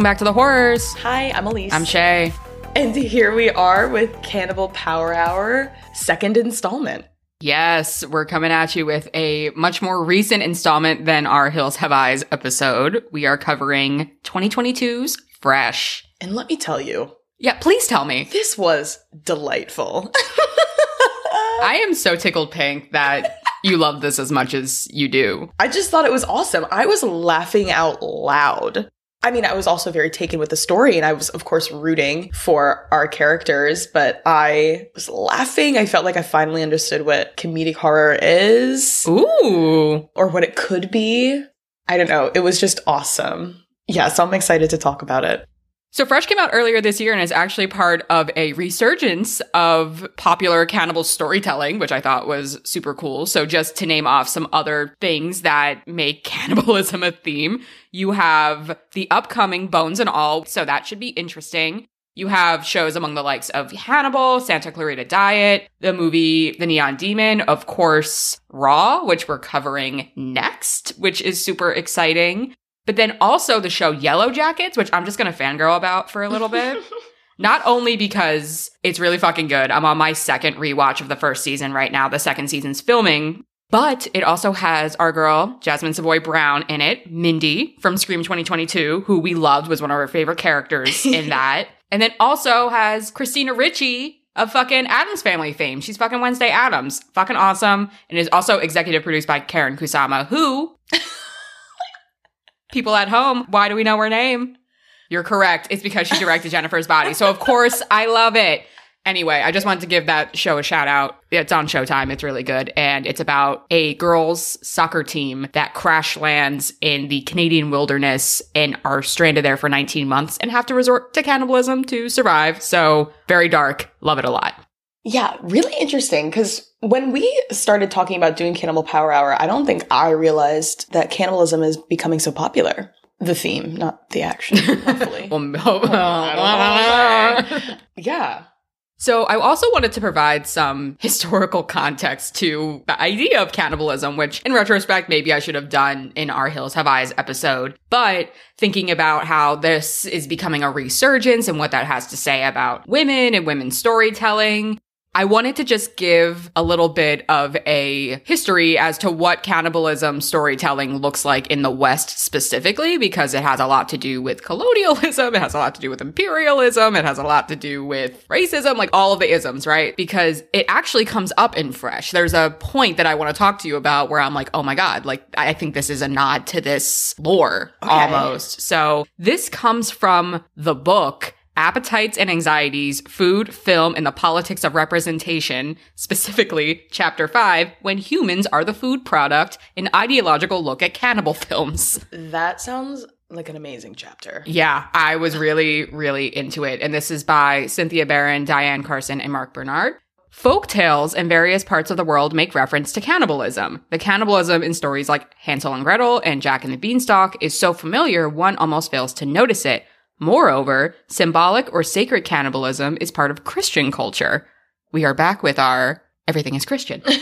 Welcome back to the Whorrors. Hi, I'm Elise. I'm Shay. And here we are with Cannibal Power Hour, second installment. Yes, we're coming at you with a much more recent installment than our Hills Have Eyes episode. We are covering 2022's Fresh. And let me tell you, Yeah, please tell me. this was delightful. I am so tickled pink that you love this as much as you do. I just thought it was awesome. I was laughing out loud. I mean, I was also very taken with the story, and I was, of course, rooting for our characters, but I was laughing. I felt like I finally understood what comedic horror is Ooh. or what it could be. I don't know. It was just awesome. Yeah, so I'm excited to talk about it. So Fresh came out earlier this year and is actually part of a resurgence of popular cannibal storytelling, which I thought was super cool. So just to name off some other things that make cannibalism a theme, you have the upcoming Bones and All, so that should be interesting. You have shows among the likes of Hannibal, Santa Clarita Diet, the movie The Neon Demon, of course, Raw, which we're covering next, which is super exciting. But then also the show Yellowjackets, which I'm just gonna fangirl about for a little bit. Not only because it's really fucking good. I'm on my second rewatch of the first season right now. The second season's filming. But it also has our girl, Jasmine Savoy Brown, in it, Mindy from Scream 2022, who we loved, was one of our favorite characters in that. And then also has Christina Ricci of fucking Addams Family fame. She's fucking Wednesday Addams. Fucking awesome. And is also executive produced by Karyn Kusama, who people at home, why do we know her name? You're correct. It's because she directed Jennifer's Body. So of course I love it. Anyway, I just wanted to give that show a shout out. It's on Showtime. It's really good. And it's about a girls soccer team that crash lands in the Canadian wilderness and are stranded there for 19 months and have to resort to cannibalism to survive. So very dark. Love it a lot. Yeah, really interesting because when we started talking about doing Cannibal Power Hour, I don't think I realized that cannibalism is becoming so popular. The theme, not the action, hopefully. yeah. So I also wanted to provide some historical context to the idea of cannibalism, which in retrospect, maybe I should have done in our Hills Have Eyes episode. But thinking about how this is becoming a resurgence and what that has to say about women and women's storytelling. I wanted to just give a little bit of a history as to what cannibalism storytelling looks like in the West specifically, because it has a lot to do with colonialism, it has a lot to do with imperialism, it has a lot to do with racism, like all of the isms, right? Because it actually comes up in Fresh. There's a point that I want to talk to you about where I'm like, oh my God, like I think this is a nod to this lore Okay. almost. So this comes from the book Appetites and Anxieties, Food, Film, and the Politics of Representation, specifically Chapter 5, When Humans Are the Food Product, an ideological look at cannibal films. That sounds like an amazing chapter. Yeah, I was really, really into it. And this is by Cynthia Baron, Diane Carson, and Mark Bernard. Folk tales in various parts of the world make reference to cannibalism. The cannibalism in stories like Hansel and Gretel and Jack and the Beanstalk is so familiar one almost fails to notice it. Moreover, symbolic or sacred cannibalism is part of Christian culture. We are back with our everything is Christian.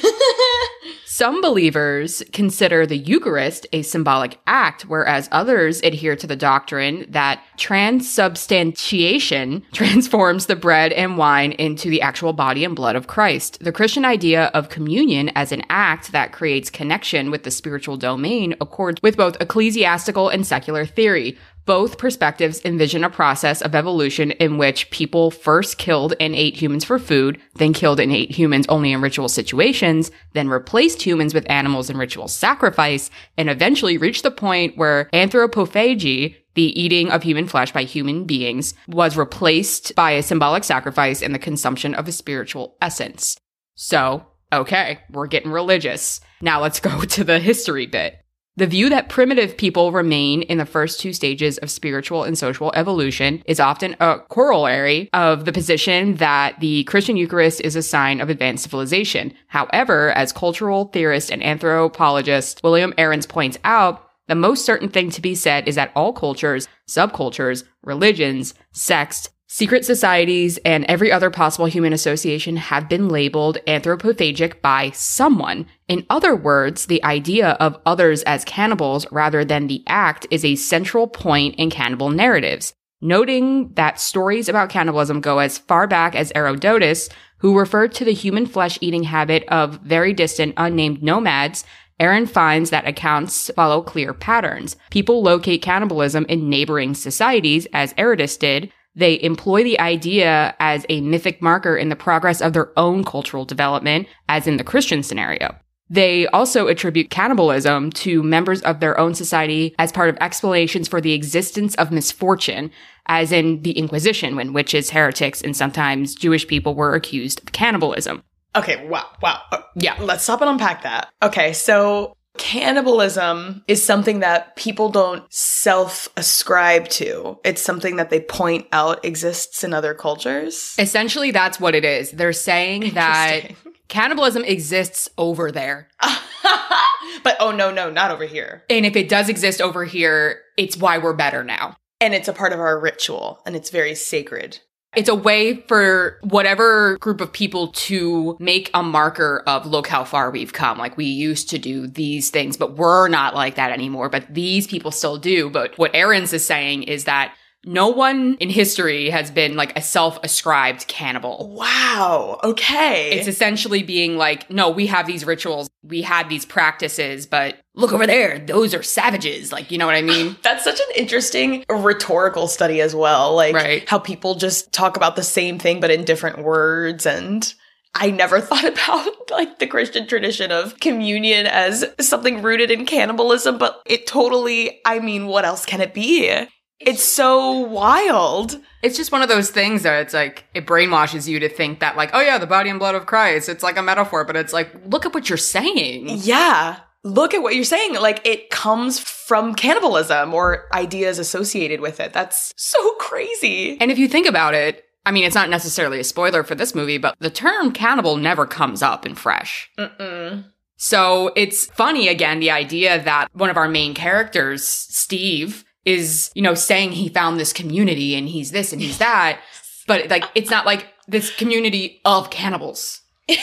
Some believers consider the Eucharist a symbolic act, whereas others adhere to the doctrine that transubstantiation transforms the bread and wine into the actual body and blood of Christ. The Christian idea of communion as an act that creates connection with the spiritual domain accords with both ecclesiastical and secular theory. Both perspectives envision a process of evolution in which people first killed and ate humans for food, then killed and ate humans only in ritual situations, then replaced humans with animals in ritual sacrifice, and eventually reached the point where anthropophagy, the eating of human flesh by human beings, was replaced by a symbolic sacrifice and the consumption of a spiritual essence. So, okay, we're getting religious. Now let's go to the history bit. The view that primitive people remain in the first two stages of spiritual and social evolution is often a corollary of the position that the Christian Eucharist is a sign of advanced civilization. However, as cultural theorist and anthropologist William Arens points out, the most certain thing to be said is that all cultures, subcultures, religions, sects, Secret societies and every other possible human association have been labeled anthropophagic by someone. In other words, the idea of others as cannibals rather than the act is a central point in cannibal narratives. Noting that stories about cannibalism go as far back as Herodotus, who referred to the human flesh eating habit of very distant unnamed nomads Arens finds that accounts follow clear patterns. People locate cannibalism in neighboring societies, as Herodotus did, they employ the idea as a mythic marker in the progress of their own cultural development, as in the Christian scenario. They also attribute cannibalism to members of their own society as part of explanations for the existence of misfortune, as in the Inquisition, when witches, heretics, and sometimes Jewish people were accused of cannibalism. Okay, wow, wow. Uh, Yeah. Let's stop and unpack that. Okay, so cannibalism is something that people don't self ascribe to. It's something that they point out exists in other cultures. Essentially, that's what it is. They're saying that cannibalism exists over there. but oh no, no, not over here. And if it does exist over here, it's why we're better now. And it's a part of our ritual and it's very sacred. It's a way for whatever group of people to make a marker of look how far we've come. Like we used to do these things, but we're not like that anymore. But these people still do. But what Arens is saying is that no one in history has been like a self-ascribed cannibal. Wow. Okay. It's essentially being like, no, we have these rituals, we had these practices, but look over there, those are savages. Like, you know what I mean? That's such an interesting rhetorical study as well. Like Right. how people just talk about the same thing but in different words and I never thought about like the Christian tradition of communion as something rooted in cannibalism, but it totally, I mean, what else can it be? It's so wild. It's just one of those things that it's like it brainwashes you to think that like, oh yeah, the body and blood of Christ. It's like a metaphor, but it's like, look at what you're saying. Yeah. Look at what you're saying. Like it comes from cannibalism or ideas associated with it. That's so crazy. And if you think about it, I mean, it's not necessarily a spoiler for this movie, but the term cannibal never comes up in Fresh. Mm-mm. So it's funny again, the idea that one of our main characters, Steve, is, you know, saying he found this community and he's this and he's that. But like, it's not like this community of cannibals.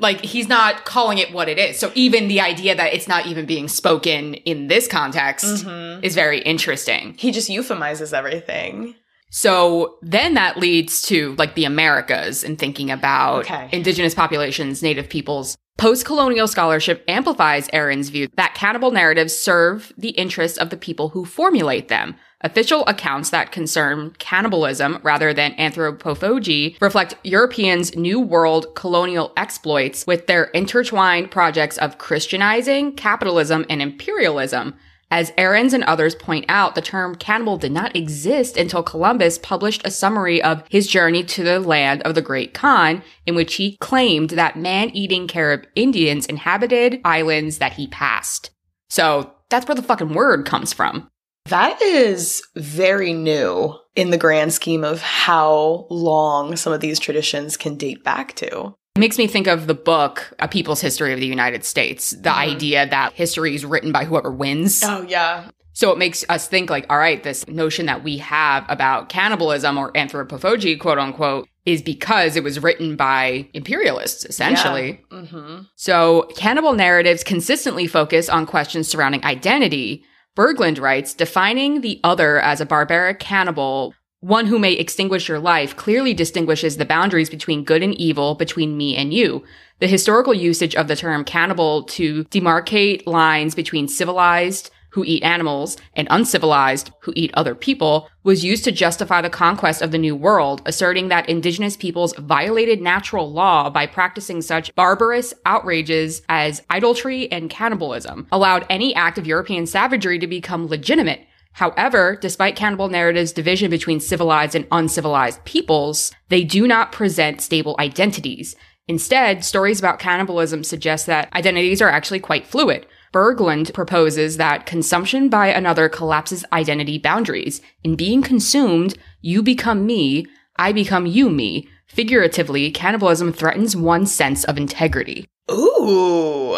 Like, he's not calling it what it is. So even the idea that it's not even being spoken in this context Mhm. is very interesting. He just euphemizes everything. So then that leads to like the Americas and thinking about Okay. indigenous populations, native peoples. Post colonial scholarship amplifies Arens' view that cannibal narratives serve the interests of the people who formulate them. Official accounts that concern cannibalism rather than anthropophagy reflect Europeans' New World colonial exploits with their intertwined projects of Christianizing, capitalism, and imperialism. As Arens and others point out, the term cannibal did not exist until Columbus published a summary of his journey to the land of the Great Khan, in which he claimed that man-eating Carib Indians inhabited islands that he passed. So that's where the fucking word comes from. That is very new in the grand scheme of how long some of these traditions can date back to. It makes me think of the book, A People's History of the United States, the Mhm. idea that history is written by whoever wins. Oh, yeah. So it makes us think like, all right, this notion that we have about cannibalism or anthropophagy, quote unquote, is because it was written by imperialists, essentially. Mm-hmm. So cannibal narratives consistently focus on questions surrounding identity. Berglund writes, defining the other as a barbaric cannibal, one who may extinguish your life, clearly distinguishes the boundaries between good and evil, between me and you. The historical usage of the term cannibal to demarcate lines between civilized, who eat animals, and uncivilized, who eat other people, was used to justify the conquest of the New World, asserting that indigenous peoples violated natural law by practicing such barbarous outrages as idolatry and cannibalism, allowed any act of European savagery to become legitimate. However, despite cannibal narratives' division between civilized and uncivilized peoples, they do not present stable identities. Instead, stories about cannibalism suggest that identities are actually quite fluid. Berglund proposes that consumption by another collapses identity boundaries. In being consumed, you become me, I become you me. Figuratively, cannibalism threatens one's sense of integrity. Ooh.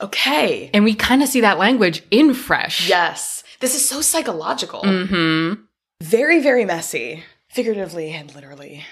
Okay. And we kind of see that language in Fresh. Yes. This is so psychological. Mm-hmm. Very, very messy. figuratively and literally.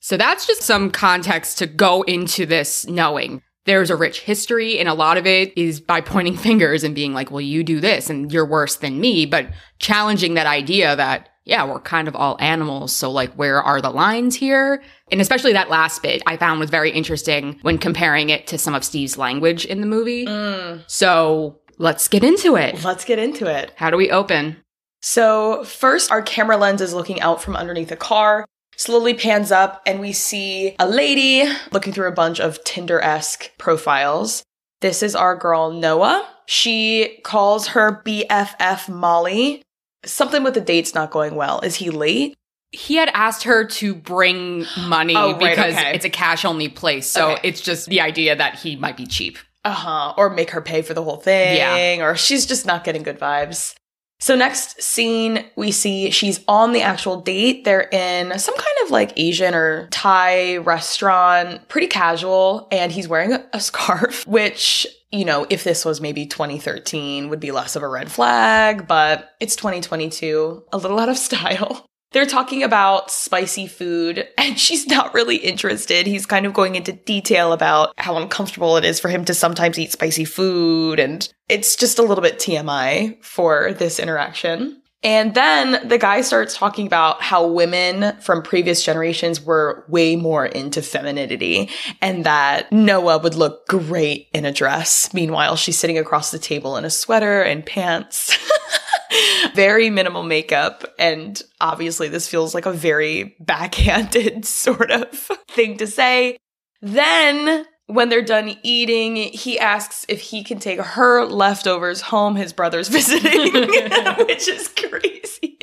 So that's just some context to go into this knowing. There's a rich history, and a lot of it is by pointing fingers and being like, well, you do this and you're worse than me, but challenging that idea that, yeah, we're kind of all animals. So, like, where are the lines here? And especially that last bit I found was very interesting when comparing it to some of Steve's language in the movie. Mm, So let's get into it. let's get into it. How do we open? So, first, our camera lens is looking out from underneath a car, slowly pans up, and we see a lady looking through a bunch of Tinder esque profiles. This is our girl, Noa. She calls her BFF Molly. Something with the date's not going well. Is he late? He had asked her to bring money Oh, right, because okay. it's a cash only place. So Okay. it's just the idea that he might be cheap. Uh huh. Or make her pay for the whole thing. Yeah. Or she's just not getting good vibes. So, next scene, we see she's on the actual date. They're in some kind of like Asian or Thai restaurant, pretty casual, and he's wearing a, a scarf, which, you know, if this was maybe 2013, would be less of a red flag, but it's 2022, a little out of style. They're talking about spicy food, and she's not really interested. He's kind of going into detail about how uncomfortable it is for him to sometimes eat spicy food, and it's just a little bit TMI for this interaction. And then the guy starts talking about how women from previous generations were way more into femininity and that Noa would look great in a dress. Meanwhile, she's sitting across the table in a sweater and pants. very minimal makeup. And obviously, this feels like a very backhanded sort of thing to say. Then, when they're done eating, he asks if he can take her leftovers home. His brother's visiting, which is crazy.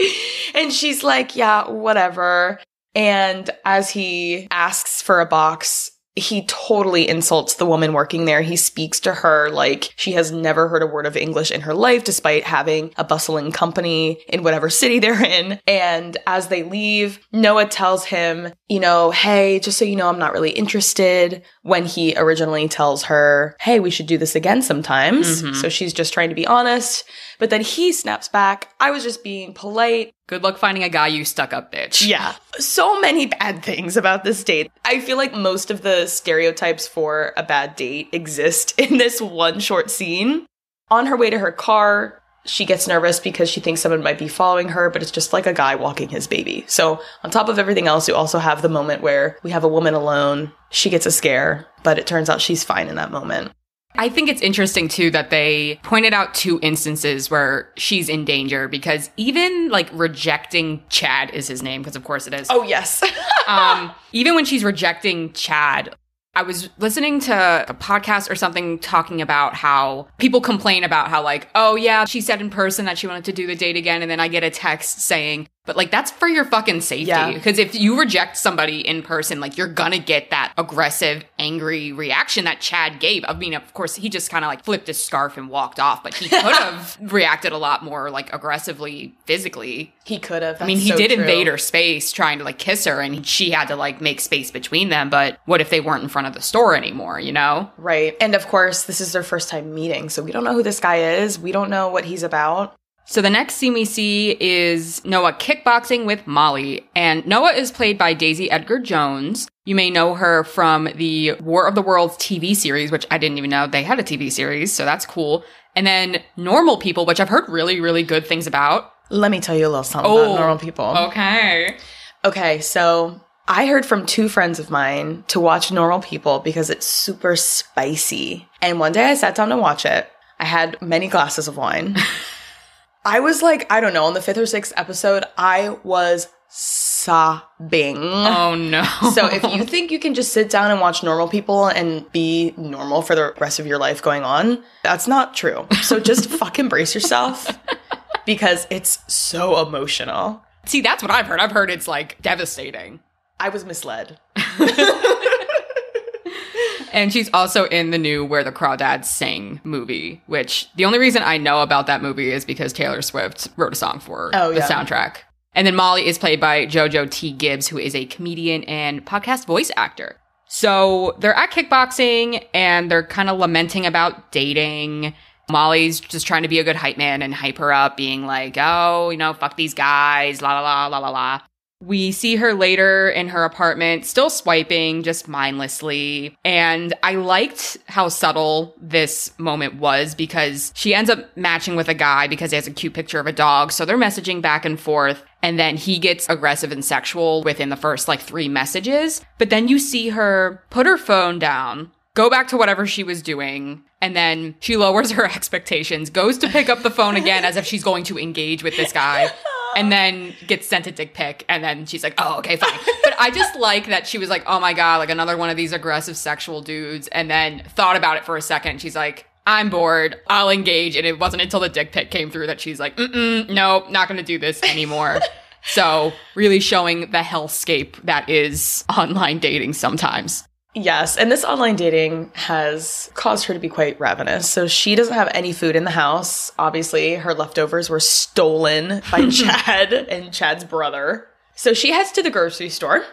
And she's like, yeah, whatever. And as he asks for a box, he totally insults the woman working there. He speaks to her like she has never heard a word of English in her life, despite having a bustling company in whatever city they're in. And as they leave, Noa tells him, you know, hey, just so you know, I'm not really interested. When he originally tells her, hey, we should do this again sometimes. Mhm. So she's just trying to be honest. But then he snaps back, I was just being polite. Good luck finding a guy, you stuck up bitch. Yeah. So many bad things about this date. I feel like most of the stereotypes for a bad date exist in this one short scene. On her way to her car, she gets nervous because she thinks someone might be following her, but it's just like a guy walking his baby. So, on top of everything else, you also have the moment where we have a woman alone. She gets a scare, but it turns out she's fine in that moment. I think it's interesting too that they pointed out two instances where she's in danger because even like rejecting Chad is his name, because of course it is. Oh, yes. um, even when she's rejecting Chad, I was listening to a podcast or something talking about how people complain about how, like, oh, yeah, she said in person that she wanted to do the date again. And then I get a text saying, but like, that's for your fucking safety. Yeah. Because if you reject somebody in person, like, you're gonna get that aggressive, angry reaction that Chad gave. I mean, of course, he just kind of like flipped his scarf and walked off, but he could have reacted a lot more like aggressively, physically. he could have. I mean, he did invade her space trying to like kiss her and she had to like make space between them. But what if they weren't in front of the store anymore, you know? Right. And of course, this is their first time meeting, so we don't know who this guy is. We don't know what he's about. So the next scene we see is Noa kickboxing with Molly. And Noa is played by Daisy Edgar Jones. You may know her from the War of the Worlds TV series, which I didn't even know they had a TV series, so that's cool. And then Normal People, which I've heard really, really good things about. Let me tell you a little something Oh. about normal people. Okay. Okay, so I heard from two friends of mine to watch Normal People because it's super spicy. And one day I sat down to watch it. I had many glasses of wine. I was like, I don't know, on the fifth or sixth episode, I was sobbing. Oh no. So if you think you can just sit down and watch normal people and be normal for the rest of your life going on, that's not true. So just fucking brace yourself because it's so emotional. See, that's what I've heard. I've heard it's like devastating. I was misled. And she's also in the new Where the Crawdads Sing movie, which the only reason I know about that movie is because Taylor Swift wrote a song for Oh, the yeah. soundtrack. And then Molly is played by JoJo T. Gibbs, who is a comedian and podcast voice actor. So they're at kickboxing and they're kind of lamenting about dating. Molly's just trying to be a good hype man and hype her up, being like, oh, you know, fuck these guys, la la la la la la. We see her later in her apartment, still swiping, just mindlessly. And I liked how subtle this moment was because she ends up matching with a guy because he has a cute picture of a dog. So they're messaging back and forth. And then he gets aggressive and sexual within the first like three messages. But then you see her put her phone down, go back to whatever she was doing. And then she lowers her expectations, goes to pick up the phone again as if she's going to engage with this guy and then gets sent a dick pic and then she's like oh okay fine. But i just like that she was like oh my god like another one of these aggressive sexual dudes and then thought about it for a second. She's like i'm bored. I'll engage. And it wasn't until the dick pic came through that she's like mm no not gonna do this anymore. So really showing the hellscape that is online dating sometimes Yes, and this online dating has caused her to be quite ravenous. So she doesn't have any food in the house. Obviously, her leftovers were stolen by Chad and Chad's brother. So she heads to the grocery store.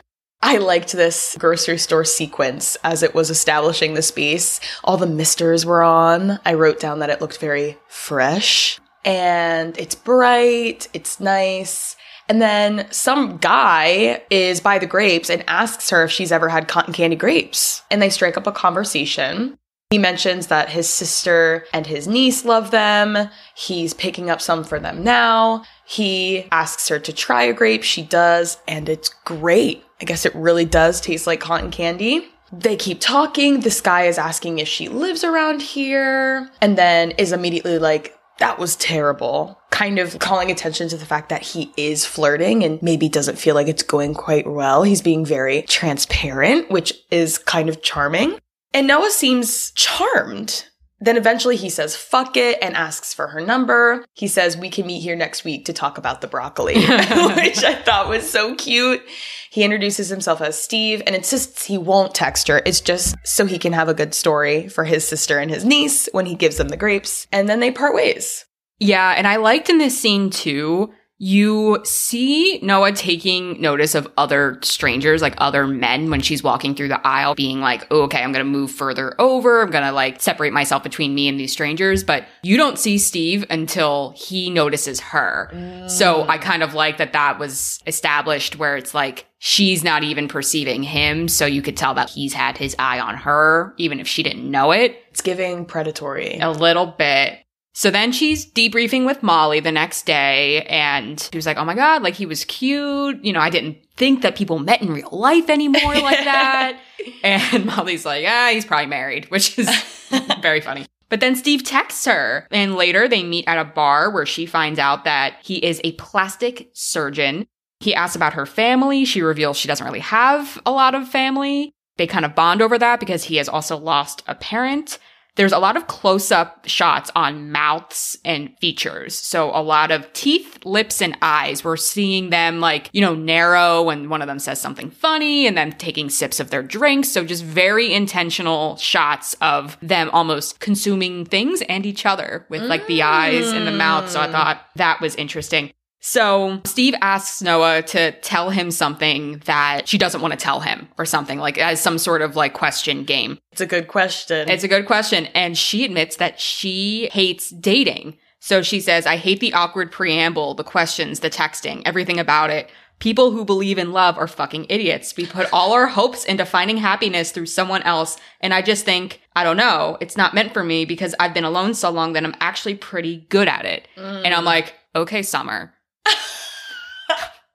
I liked this grocery store sequence as it was establishing the space. All the misters were on. I wrote down that it looked very fresh and it's bright, it's nice. And then some guy is by the grapes and asks her if she's ever had cotton candy grapes. And they strike up a conversation. He mentions that his sister and his niece love them. He's picking up some for them now. He asks her to try a grape. She does, and it's great. I guess it really does taste like cotton candy. They keep talking. This guy is asking if she lives around here, and then is immediately like, that was terrible. Kind of calling attention to the fact that he is flirting and maybe doesn't feel like it's going quite well. He's being very transparent, which is kind of charming. And Noa seems charmed. Then eventually he says, fuck it, and asks for her number. He says, we can meet here next week to talk about the broccoli, which I thought was so cute. He introduces himself as Steve and insists he won't text her. It's just so he can have a good story for his sister and his niece when he gives them the grapes. And then they part ways. Yeah, and I liked in this scene too you see Noa taking notice of other strangers, like other men, when she's walking through the aisle, being like, oh, okay, I'm going to move further over. I'm going to like separate myself between me and these strangers. But you don't see Steve until he notices her. Mm. So I kind of like that that was established where it's like, she's not even perceiving him. So you could tell that he's had his eye on her, even if she didn't know it. It's giving predatory. A little bit. So then she's debriefing with Molly the next day and she was like, Oh my God, like he was cute. You know, I didn't think that people met in real life anymore like that. and Molly's like, Ah, he's probably married, which is very funny. But then Steve texts her and later they meet at a bar where she finds out that he is a plastic surgeon. He asks about her family. She reveals she doesn't really have a lot of family. They kind of bond over that because he has also lost a parent there's a lot of close up shots on mouths and features. So a lot of teeth, lips, and eyes. We're seeing them like, you know, narrow when one of them says something funny and then taking sips of their drinks. So just very intentional shots of them almost consuming things and each other with like the eyes and the mouth. So I mm. thought that was interesting. So Steve asks Noa to tell him something that she doesn't want to tell him or something like as some sort of like question game. It's a good question. It's a good question. And she admits that she hates dating. So she says, I hate the awkward preamble, the questions, the texting, everything about it. People who believe in love are fucking idiots. We put all our hopes into finding happiness through someone else. And I just think, I don't know, it's not meant for me because I've been alone so long that I'm actually pretty good at it. Mm. And I'm like, okay, Summer,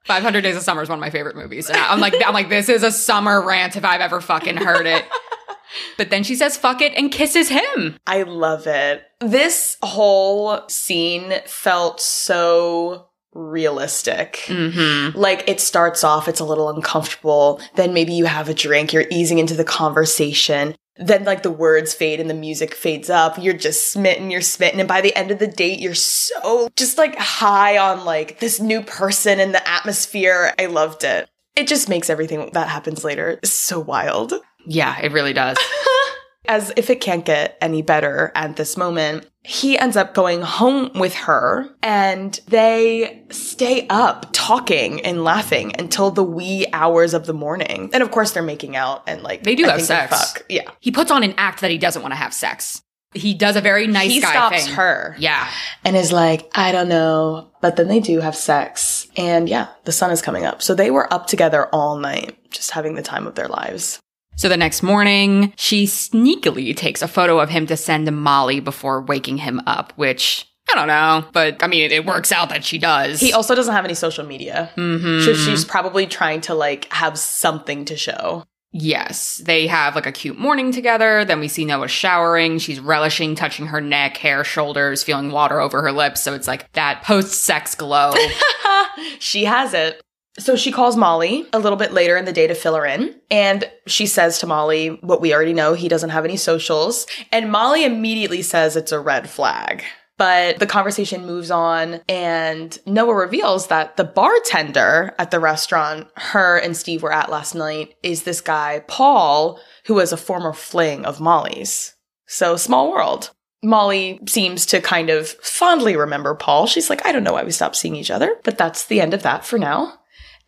500 Days of Summer is one of my favorite movies. I'm like, I'm like, this is a summer rant if I've ever fucking heard it. But then she says fuck it and kisses him. I love it. This whole scene felt so realistic. Mm-hmm. Like it starts off, it's a little uncomfortable. Then maybe you have a drink, you're easing into the conversation then like the words fade and the music fades up. You're just smitten, you're smitten. And by the end of the date, you're so just like high on like this new person and the atmosphere. I loved it. It just makes everything that happens later so wild. Yeah, it really does. As if it can't get any better at this moment, he ends up going home with her and they stay up talking and laughing until the wee hours of the morning. And of course, they're making out and like they do I have sex. They yeah. He puts on an act that he doesn't want to have sex. He does a very nice he guy stops thing. her Yeah. and is like, I don't know. But then they do have sex. And yeah, the sun is coming up. So they were up together all night, just having the time of their lives. So the next morning, she sneakily takes a photo of him to send to Molly before waking him up, which I don't know, but I mean, it, it works out that she does. He also doesn't have any social media. Mhm. So she's probably trying to like have something to show. Yes, they have like a cute morning together. Then we see Noa showering. She's relishing touching her neck, hair, shoulders, feeling water over her lips. So it's like that post sex glow. she has it. So she calls Molly a little bit later in the day to fill her in. And she says to Molly what we already know he doesn't have any socials. And Molly immediately says it's a red flag. But the conversation moves on, and Noa reveals that the bartender at the restaurant her and Steve were at last night is this guy, Paul, who was a former fling of Molly's. So, small world. Molly seems to kind of fondly remember Paul. She's like, I don't know why we stopped seeing each other, but that's the end of that for now.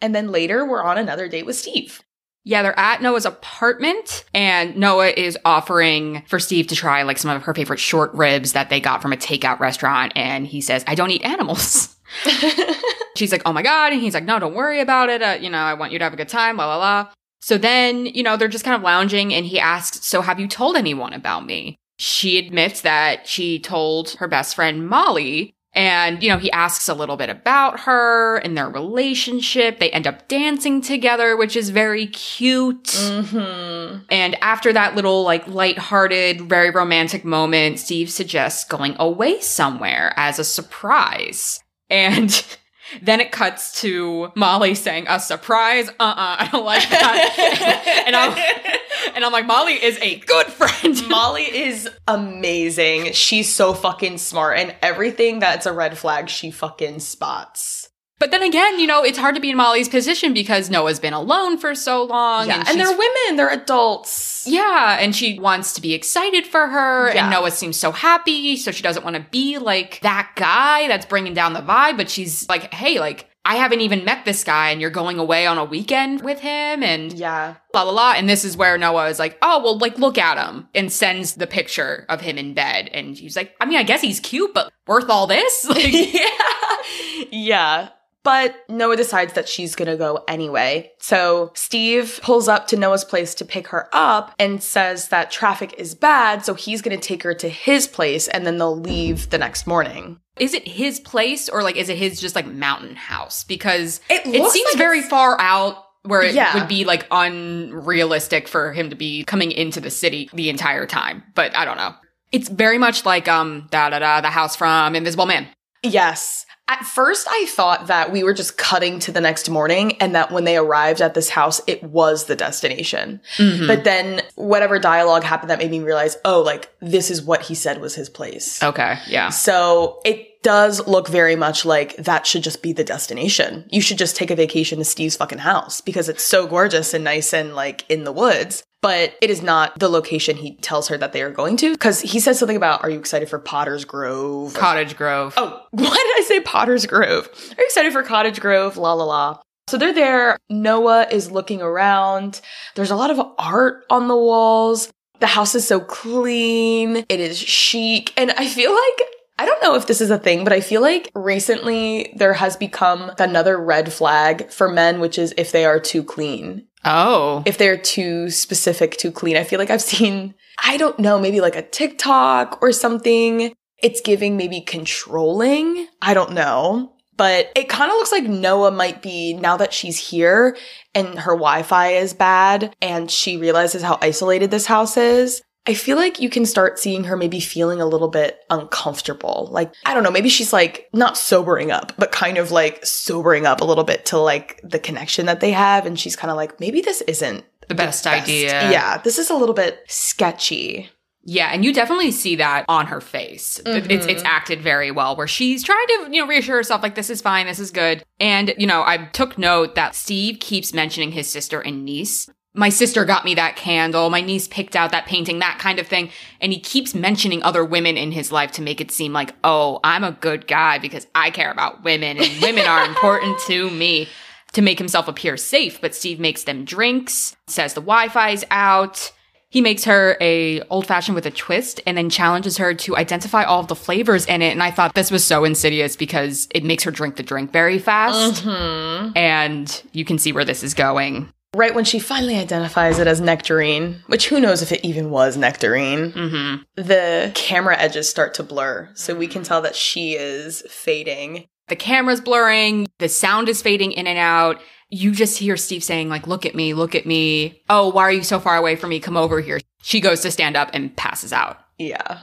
And then later, we're on another date with Steve. yeah, they're at Noa's apartment, and Noa is offering for Steve to try like some of her favorite short ribs that they got from a takeout restaurant. And he says, I don't eat animals. She's like, oh my God. And he's like, no, don't worry about it. Uh, you know, I want you to have a good time, la la la. So then, you know, they're just kind of lounging and he asks, so have you told anyone about me? She admits that she told her best friend Molly. And, you know, he asks a little bit about her and their relationship. They end up dancing together, which is very cute. Mm-hmm. And after that little, like, lighthearted, very romantic moment, Steve suggests going away somewhere as a surprise. And then it cuts to Molly saying, a surprise? Uh-uh, I don't like that. and I'm, and I'm like, Molly is a good friend. Molly is amazing. She's so fucking smart, and everything that's a red flag, she fucking spots. But then again, you know, it's hard to be in Molly's position because Noa's been alone for so long. Yeah, and, and, they're women, they're adults. Yeah, and she wants to be excited for her, Yeah. and Noa seems so happy, so she doesn't want to be like that guy that's bringing down the vibe, but she's like, hey, like, I haven't even met this guy, and you're going away on a weekend with him, and Yeah. blah, blah, blah. And this is where Noa is like, oh, well, like, look at him, and sends the picture of him in bed. And she's like, I mean, I guess he's cute, but worth all this? Like, yeah. Yeah. But Noa decides that she's gonna go anyway. So Steve pulls up to Noa's place to pick her up and says that traffic is bad, so he's gonna take her to his place and then they'll leave the next morning. is it his place, or like, is it his just like mountain house? Because It, it seems like very far out where it Yeah. would be like unrealistic for him to be coming into the city the entire time but i don't know it's very much like um da da da the house from invisible man Yes. At first, I thought that we were just cutting to the next morning and that when they arrived at this house, it was the destination. Mm-hmm. But then whatever dialogue happened that made me realize, oh, like this is what he said was his place. okay yeah So it does look very much like that should just be the destination. You should just take a vacation to Steve's fucking house because it's so gorgeous and nice and like in the woods. But it is not the location he tells her that they are going to because he says something about, are you excited for Potter's Grove? cottage grove Oh, why did I say Potter's Grove? Are you excited for Cottage Grove? La la la. So they're there. Noa is looking around. There's a lot of art on the walls. The house is so clean. It is chic. And I feel like, I don't know if this is a thing, but I feel like recently there has become another red flag for men, which is if they are too clean. Oh If they're too specific, too clean. I feel like I've seen, I don't know, maybe like a TikTok or something. It's giving maybe controlling. I don't know. But it kind of looks like Noa might be, now that she's here and her Wi Fi is bad and she realizes how isolated this house is. I feel like you can start seeing her maybe feeling a little bit uncomfortable. Like, I don't know, maybe she's like not sobering up, but kind of like sobering up a little bit to like the connection that they have. And she's kind of like, maybe this isn't the best, best. idea Yeah, this is a little bit sketchy. yeah and you definitely see that on her face It- it's it's mm-hmm. acted very well where she's trying to you know reassure herself like this is fine this is good and you know i took note that steve keeps mentioning his sister and niece my sister got me that candle. My niece picked out that painting, that kind of thing. And he keeps mentioning other women in his life to make it seem like, oh, I'm a good guy because I care about women and women are important to me to make himself appear safe. But Steve makes them drinks, says the Wi Fi's out. He makes her a old fashioned with a twist and then challenges her to identify all of the flavors in it. And I thought this was so insidious because it makes her drink the drink very fast. Mm-hmm. And you can see where this is going. Right when she finally identifies it as nectarine, which who knows if it even was nectarine, Mm-hmm. the camera edges start to blur. So we can tell that she is fading. The camera's blurring, the sound is fading in and out. You just hear Steve saying, like, look at me, look at me. Oh, why are you so far away from me? Come over here. She goes to stand up and passes out. Yeah.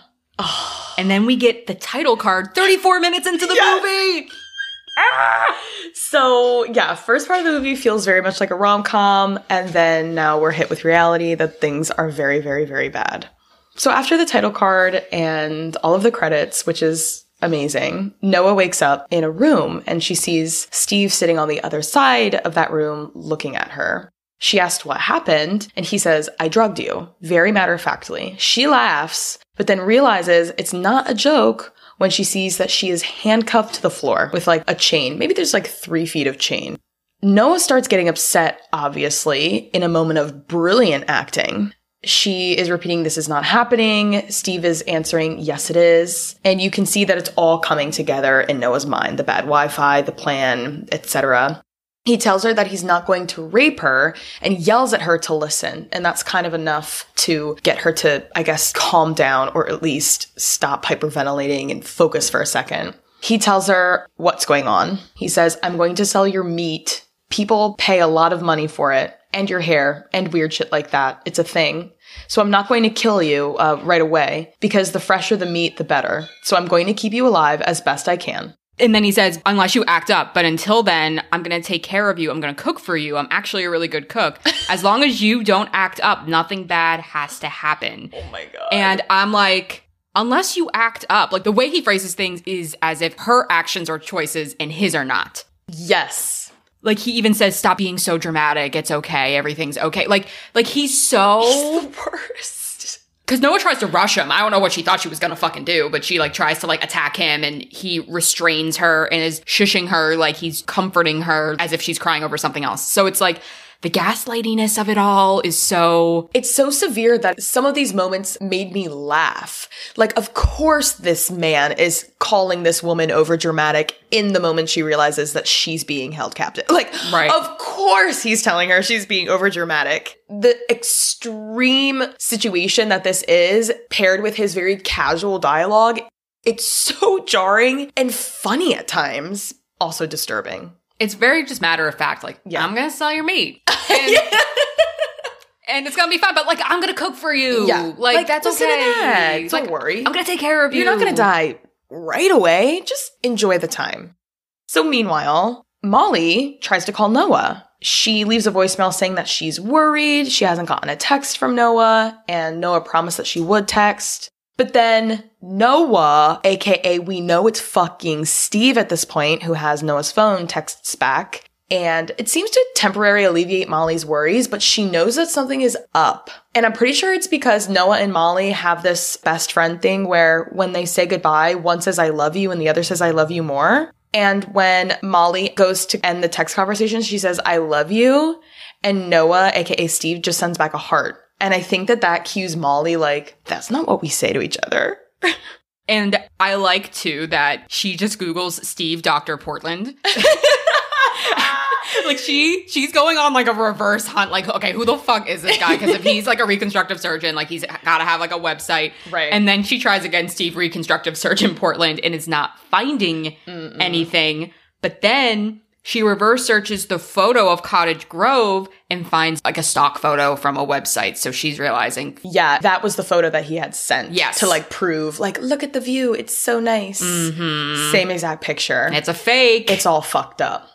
And then we get the title card 34 minutes into the Yes. movie. So, yeah, first part of the movie feels very much like a rom com, and then now we're hit with reality that things are very, very, very bad. So, after the title card and all of the credits, which is amazing, Noa wakes up in a room and she sees Steve sitting on the other side of that room looking at her. She asked what happened, and he says, I drugged you, very matter of factly. She laughs, but then realizes it's not a joke when she sees that she is handcuffed to the floor with like a chain. Maybe there's like three feet of chain. Noa starts getting upset, obviously, in a moment of brilliant acting. She is repeating, This is not happening. Steve is answering, Yes, it is. And you can see that it's all coming together in Noa's mind the bad Wi Fi, the plan, etc. He tells her that he's not going to rape her and yells at her to listen. And that's kind of enough to get her to, I guess, calm down or at least stop hyperventilating and focus for a second. He tells her what's going on. He says, I'm going to sell your meat. People pay a lot of money for it and your hair and weird shit like that. It's a thing. So I'm not going to kill you uh, right away because the fresher the meat, the better. So I'm going to keep you alive as best I can. And then he says, unless you act up, but until then, I'm going to take care of you. I'm going to cook for you. I'm actually a really good cook. As long as you don't act up, nothing bad has to happen. Oh my God. And I'm like, unless you act up, like the way he phrases things is as if her actions are choices and his are not. yes. Like he even says, stop being so dramatic. It's okay. Everything's okay. Like, like he's so The worst. Because Noa tries to rush him. I don't know what she thought she was gonna fucking do, but she like tries to like attack him and he restrains her and is shushing her like he's comforting her as if she's crying over something else. So it's like the gaslightiness of it all is so It's so severe that some of these moments made me laugh. Like, of course, this man is calling this woman over dramatic in the moment she realizes that she's being held captive. Like, Right. of course, he's telling her she's being over dramatic. The extreme situation that this is, paired with his very casual dialogue, it's so jarring and funny at times, also disturbing. It's very just matter of fact, like, Yeah. I'm gonna sell your meat. And, and it's gonna be fine, but like I'm gonna cook for you. Yeah. Like, Like, that's okay. that. Don't like, worry. I'm gonna take care of you. You're not going to die right away. Just enjoy the time. So, meanwhile, Molly tries to call Noa. She leaves a voicemail saying that she's worried. She hasn't gotten a text from Noa, and Noa promised that she would text. But then Noa, aka we know it's fucking Steve at this point, who has Noa's phone, texts back. And it seems to temporarily alleviate Molly's worries, but she knows that something is up. And I'm pretty sure it's because Noa and Molly have this best friend thing where when they say goodbye, one says, I love you, and the other says, I love you more. And when Molly goes to end the text conversation, she says, I love you. And Noa, aka Steve, just sends back a heart. And I think that that cues Molly, like, that's not what we say to each other. And I like too that she just Googles Steve Dr. Portland. like she she's going on like a reverse hunt like okay who the fuck is this guy because if he's like a reconstructive surgeon like he's got to have like a website Right. and then she tries again steve reconstructive surgeon portland and is not finding anything but then she reverse searches the photo of cottage grove and finds like a stock photo from a website so she's realizing Yeah, that was the photo that he had sent. Yes. To like prove, like, look at the view. It's so nice. Mm-hmm. Same exact picture. it's a fake It's all fucked up.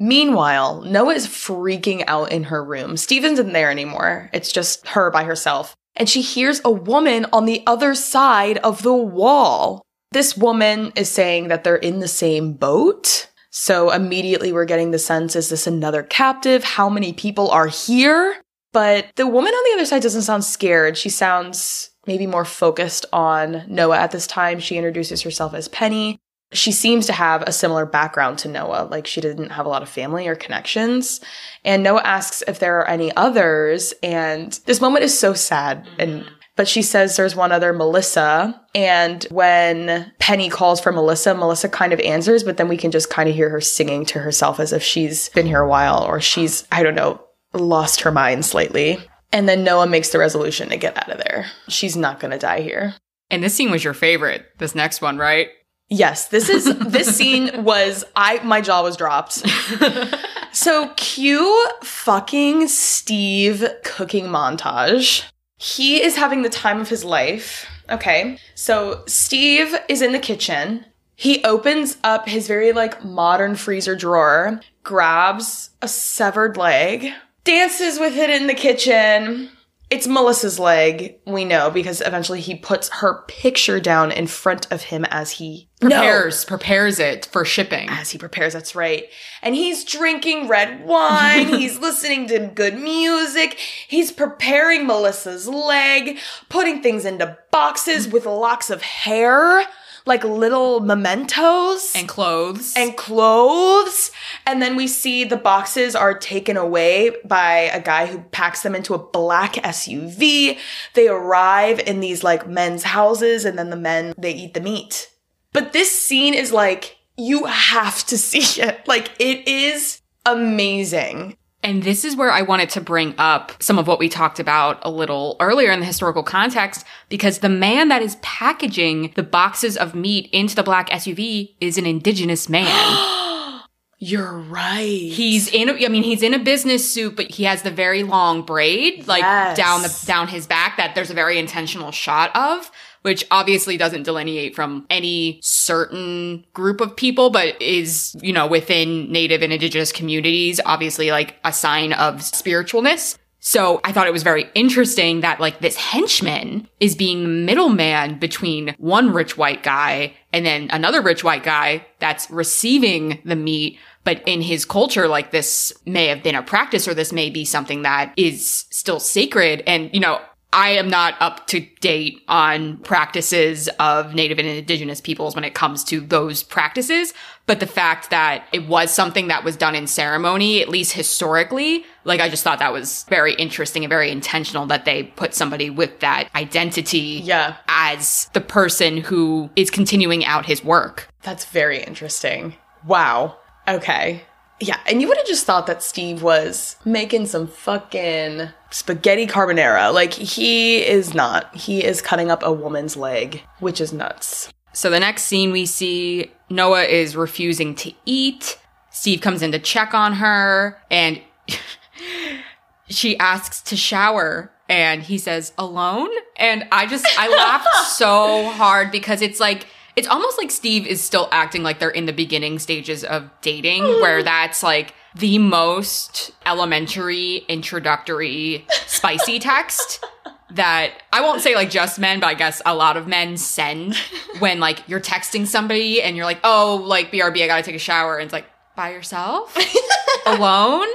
Meanwhile, Noa is freaking out in her room. Steven's isn't there anymore. It's just her by herself. And she hears a woman on the other side of the wall. This woman is saying that they're in the same boat. So immediately we're getting the sense is this another captive? How many people are here? But the woman on the other side doesn't sound scared. She sounds maybe more focused on Noa at this time. She introduces herself as Penny. She seems to have a similar background to Noa, like she didn't have a lot of family or connections. And Noa asks if there are any others, and this moment is so sad and but she says there's one other Melissa. And when Penny calls for Melissa, Melissa kind of answers, but then we can just kind of hear her singing to herself as if she's been here a while or she's, I don't know, lost her mind slightly. And then Noa makes the resolution to get out of there. She's not going to die here. And this scene was your favorite, this next one, right? Yes, this is this scene was I my jaw was dropped. so cue fucking Steve cooking montage. He is having the time of his life. Okay. So Steve is in the kitchen. He opens up his very like modern freezer drawer, grabs a severed leg, dances with it in the kitchen. It's Melissa's leg, we know, because eventually he puts her picture down in front of him as he Prepares, prepares it for shipping. as he prepares. That's right. And he's drinking red wine. he's listening to good music. He's preparing Melissa's leg, putting things into boxes with locks of hair, like little mementos And clothes. and clothes. And then we see the boxes are taken away by a guy who packs them into a black SUV. They arrive in these like men's houses and then the men, they eat the meat. But this scene is like, you have to see it. Like, it is amazing. And this is where I wanted to bring up some of what we talked about a little earlier in the historical context, because the man that is packaging the boxes of meat into the black SUV is an indigenous man. You're right. he's in a, I mean, he's in a business suit, but he has the very long braid, like Yes. down the, down his back that there's a very intentional shot of. Which obviously doesn't delineate from any certain group of people, but is, you know, within native and indigenous communities, obviously like a sign of spiritualness. So I thought it was very interesting that like this henchman is being the middleman between one rich white guy and then another rich white guy that's receiving the meat. But in his culture, like this may have been a practice or this may be something that is still sacred. And, you know, I am not up to date on practices of Native and Indigenous peoples when it comes to those practices. But the fact that it was something that was done in ceremony, at least historically, like I just thought that was very interesting and very intentional that they put somebody with that identity Yeah. as the person who is continuing out his work. That's very interesting. Wow. Okay. Yeah, and you would have just thought that Steve was making some fucking spaghetti carbonara. Like, he is not. He is cutting up a woman's leg, which is nuts. So the next scene we see Noa is refusing to eat. Steve comes in to check on her and she asks to shower and he says alone and I just I laughed so hard because it's like it's almost like Steve is still acting like they're in the beginning stages of dating where mm-hmm. that's like the most elementary introductory spicy text that I won't say like just men, but I guess a lot of men send when like you're texting somebody and you're like, oh, like BRB, I gotta take a shower. And it's like, by yourself? Alone?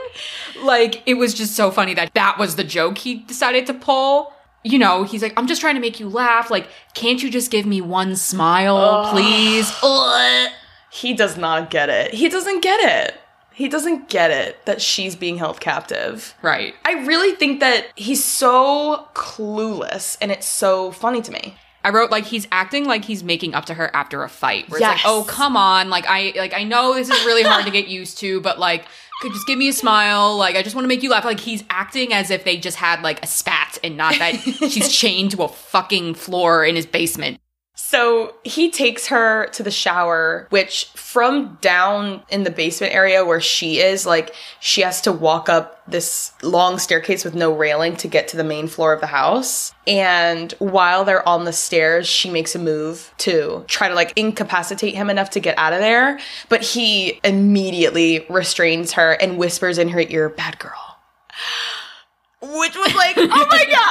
Like, it was just so funny that that was the joke he decided to pull. You know, he's like, I'm just trying to make you laugh. Like, can't you just give me one smile, please? Ugh. He does not get it. He doesn't get it. He doesn't get it that she's being held captive. Right. I really think that he's so clueless and it's so funny to me. I wrote like he's acting like he's making up to her after a fight. Where Yes. it's like, oh come on, like I like I know this is really hard to get used to, but like could just give me a smile. Like I just want to make you laugh. Like he's acting as if they just had like a spat and not that she's chained to a fucking floor in his basement. So he takes her to the shower, which from down in the basement area where she is, like she has to walk up this long staircase with no railing to get to the main floor of the house. And while they're on the stairs, she makes a move to try to like incapacitate him enough to get out of there. But he immediately restrains her and whispers in her ear, bad girl. Which was like, oh my god,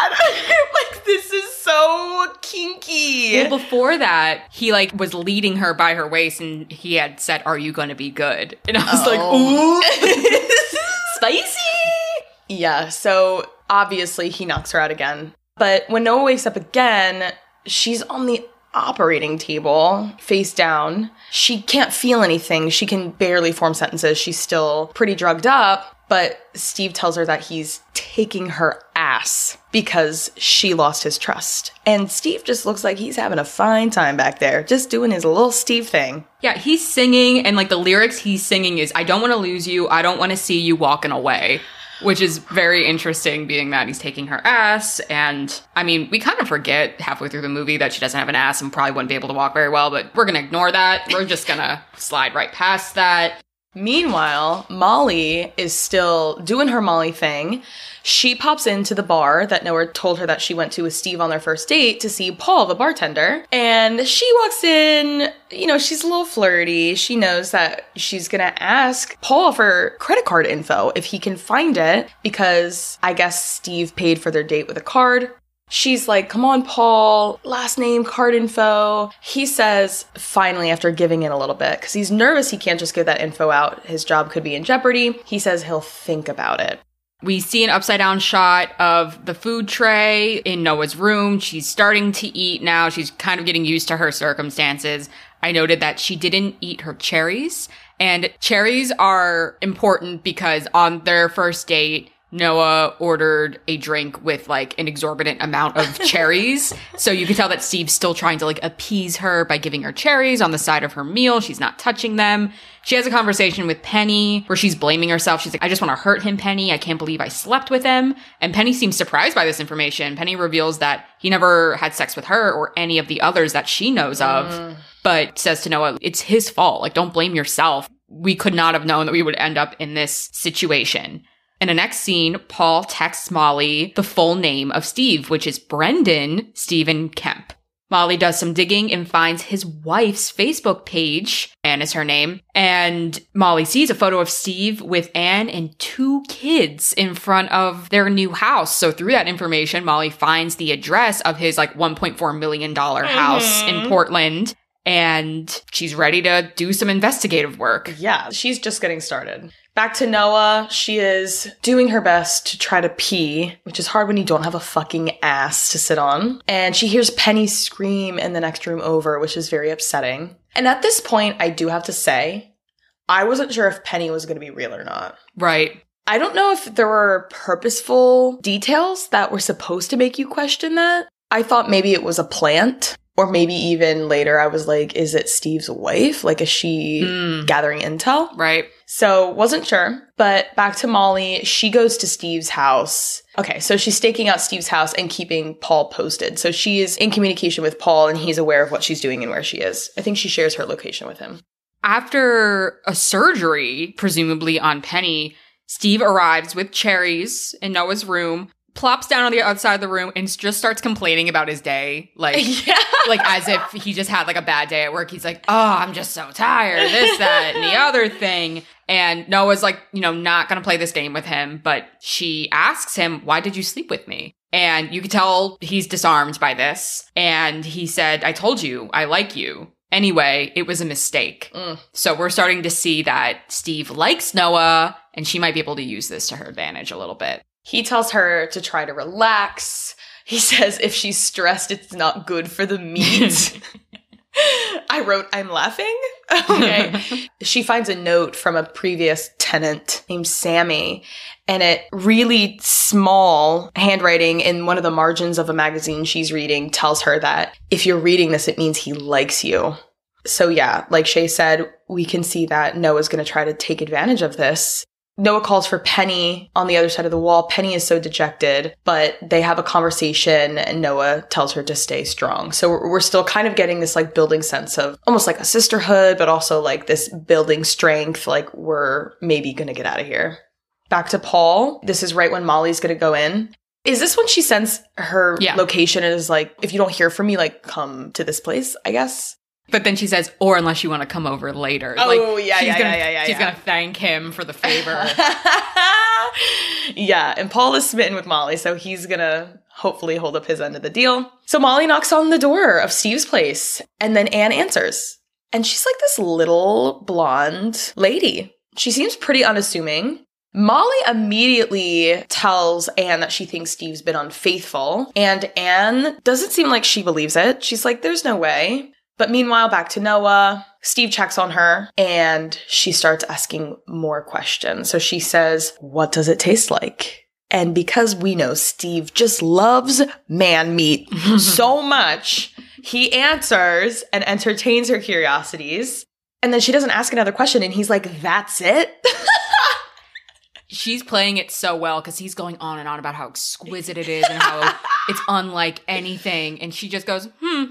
so kinky. Well, before that, he like was leading her by her waist and he had said, Are you gonna be good? And I was like, oh. ooh. spicy. Yeah, so obviously he knocks her out again. But when Noa wakes up again, she's on the operating table, face down. She can't feel anything. She can barely form sentences. She's still pretty drugged up. But Steve tells her that he's taking her ass because she lost his trust. And Steve just looks like he's having a fine time back there, just doing his little Steve thing. Yeah, he's singing, and like the lyrics he's singing is, I don't want to lose you. I don't want to see you walking away. Which is very interesting, being that he's taking her ass. And I mean, we kind of forget halfway through the movie that she doesn't have an ass and probably wouldn't be able to walk very well, but we're gonna ignore that. We're just gonna slide right past that. Meanwhile, Molly is still doing her Molly thing. She pops into the bar that Noa told her that she went to with Steve on their first date to see Paul, the bartender. And she walks in, you know, she's a little flirty. She knows that she's gonna ask Paul for credit card info if he can find it because I guess Steve paid for their date with a card. She's like, come on, Paul, last name, card info. He says, finally, after giving in a little bit, because he's nervous he can't just give that info out. His job could be in jeopardy. He says he'll think about it. We see an upside down shot of the food tray in Noa's room. She's starting to eat now. She's kind of getting used to her circumstances. I noted that she didn't eat her cherries. And cherries are important because on their first date, Noa ordered a drink with like an exorbitant amount of cherries. So you can tell that Steve's still trying to like appease her by giving her cherries on the side of her meal. She's not touching them. She has a conversation with Penny where she's blaming herself. She's like, I just want to hurt him, Penny. I can't believe I slept with him. And Penny seems surprised by this information. Penny reveals that he never had sex with her or any of the others that she knows of, mm. but says to Noa, it's his fault. Like, don't blame yourself. We could not have known that we would end up in this situation. In the next scene, Paul texts Molly the full name of Steve, which is Brendan Stephen Kemp. Molly does some digging and finds his wife's Facebook page. Anne is her name. And Molly sees a photo of Steve with Anne and two kids in front of their new house. So through that information, Molly finds the address of his like $1.4 million house mm-hmm. in Portland. And she's ready to do some investigative work. Yeah, she's just getting started. Back to Noa. She is doing her best to try to pee, which is hard when you don't have a fucking ass to sit on. And she hears Penny scream in the next room over, which is very upsetting. And at this point, I do have to say, I wasn't sure if Penny was going to be real or not. Right. I don't know if there were purposeful details that were supposed to make you question that. I thought maybe it was a plant or maybe even later I was like, is it Steve's wife? Like, is she mm. gathering intel? Right. So wasn't sure. But back to Molly, she goes to Steve's house. Okay, so she's staking out Steve's house and keeping Paul posted. So she is in communication with Paul and he's aware of what she's doing and where she is. I think she shares her location with him. After a surgery, presumably on Penny, Steve arrives with cherries in Noa's room plops down on the outside of the room and just starts complaining about his day like yeah. like as if he just had like a bad day at work he's like oh i'm just so tired this that and the other thing and noa's like you know not gonna play this game with him but she asks him why did you sleep with me and you can tell he's disarmed by this and he said i told you i like you Anyway, it was a mistake. Mm. So we're starting to see that Steve likes Noa and she might be able to use this to her advantage a little bit. He tells her to try to relax. He says if she's stressed, it's not good for the meat. I wrote, I'm laughing. okay. she finds a note from a previous tenant named Sammy, and it really small handwriting in one of the margins of a magazine she's reading tells her that if you're reading this, it means he likes you. So, yeah, like Shay said, we can see that Noa's going to try to take advantage of this Noa calls for Penny on the other side of the wall. Penny is so dejected, but they have a conversation and Noa tells her to stay strong. So we're still kind of getting this like building sense of almost like a sisterhood, but also like this building strength. Like we're maybe going to get out of here. Back to Paul. This is right when Molly's going to go in. Is this when she sends her yeah. location and is like, if you don't hear from me, like come to this place, I guess? But then she says, or unless you want to come over later. Oh, like, yeah, yeah, gonna, yeah, yeah, yeah. She's going to thank him for the favor. yeah, and Paul is smitten with Molly, so he's going to hopefully hold up his end of the deal. So Molly knocks on the door of Steve's place, and then Anne answers. And she's like this little blonde lady. She seems pretty unassuming. Molly immediately tells Anne that she thinks Steve's been unfaithful, and Anne doesn't seem like she believes it. She's like, there's no way. But meanwhile, back to Noa, Steve checks on her and she starts asking more questions. So she says, What does it taste like? And because we know Steve just loves man meat so much, he answers and entertains her curiosities. And then she doesn't ask another question, and he's like, That's it? She's playing it so well because he's going on and on about how exquisite it is and how it's unlike anything. And she just goes, hmm.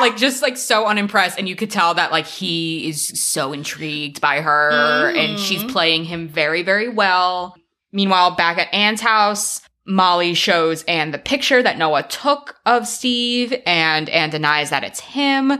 Like just like so unimpressed and you could tell that like he is so intrigued by her mm. and she's mm-hmm. playing him very very well meanwhile back at anne's house molly shows anne the picture that noa took of steve and anne denies that it's him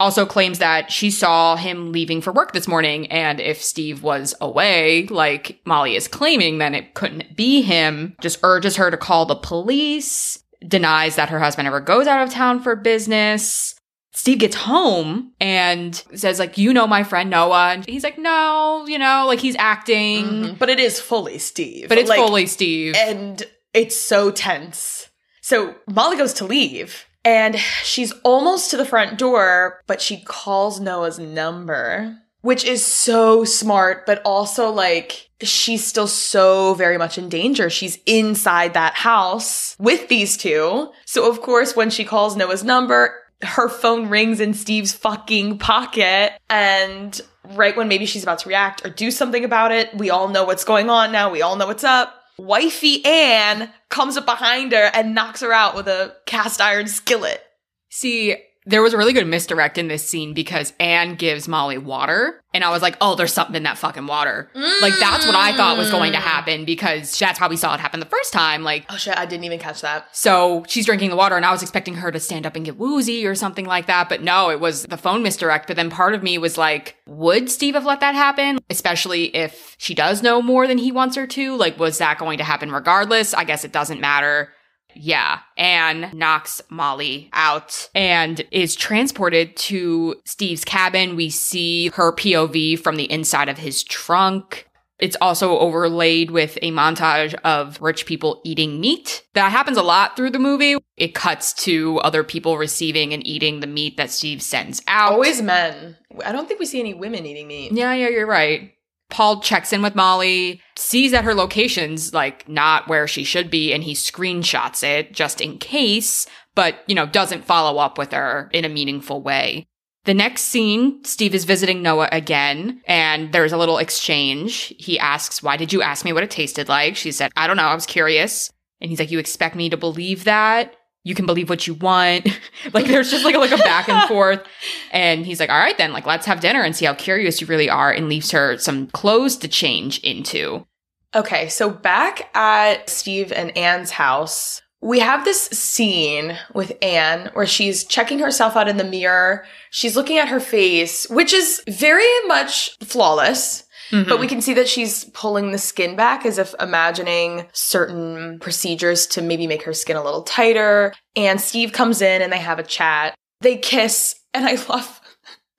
also claims that she saw him leaving for work this morning and if steve was away like molly is claiming then it couldn't be him just urges her to call the police denies that her husband ever goes out of town for business. Steve gets home and says, like, you know my friend Noa. And he's like, no, you know, like he's acting. Mm-hmm. But it is fully Steve. But it's like, fully Steve. And it's so tense. So Molly goes to leave and she's almost to the front door, but she calls Noa's number which is so smart, but also like she's still so very much in danger. She's inside that house with these two. So of course, when she calls Noa's number, her phone rings in Steve's fucking pocket. And right when maybe she's about to react or do something about it, we all know what's going on now. We all know what's up. Wifey Anne comes up behind her and knocks her out with a cast iron skillet. See, there was a really good misdirect in this scene because Anne gives Molly water. And I was like, oh, there's something in that fucking water. Mm. Like, that's what I thought was going to happen because that's how we saw it happen the first time. Like, oh shit, I didn't even catch that. So she's drinking the water, and I was expecting her to stand up and get woozy or something like that. But no, it was the phone misdirect. But then part of me was like, would Steve have let that happen? Especially if she does know more than he wants her to? Like, was that going to happen regardless? I guess it doesn't matter. Yeah. Anne knocks Molly out and is transported to Steve's cabin. We see her POV from the inside of his trunk. It's also overlaid with a montage of rich people eating meat. That happens a lot through the movie. It cuts to other people receiving and eating the meat that Steve sends out. Always men. I don't think we see any women eating meat. Yeah, yeah, you're right. Paul checks in with Molly, sees that her location's like not where she should be, and he screenshots it just in case, but you know, doesn't follow up with her in a meaningful way. The next scene, Steve is visiting Noa again, and there's a little exchange. He asks, Why did you ask me what it tasted like? She said, I don't know, I was curious. And he's like, You expect me to believe that? You can believe what you want. like there's just like a, like a back and forth. And he's like, all right, then like let's have dinner and see how curious you really are and leaves her some clothes to change into. Okay. So back at Steve and Anne's house, we have this scene with Anne where she's checking herself out in the mirror. She's looking at her face, which is very much flawless. Mm-hmm. But we can see that she's pulling the skin back as if imagining certain procedures to maybe make her skin a little tighter. And Steve comes in and they have a chat. They kiss, and I love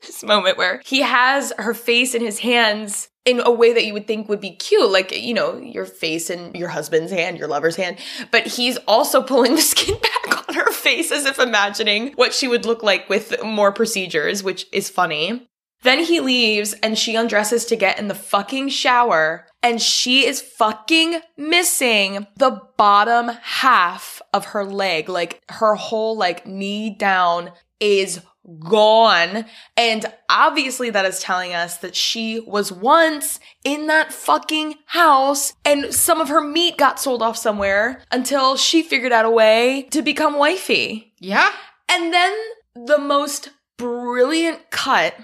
this moment where he has her face in his hands in a way that you would think would be cute, like, you know, your face in your husband's hand, your lover's hand. But he's also pulling the skin back on her face as if imagining what she would look like with more procedures, which is funny. Then he leaves and she undresses to get in the fucking shower and she is fucking missing the bottom half of her leg. Like her whole like knee down is gone. And obviously that is telling us that she was once in that fucking house and some of her meat got sold off somewhere until she figured out a way to become wifey. Yeah. And then the most brilliant cut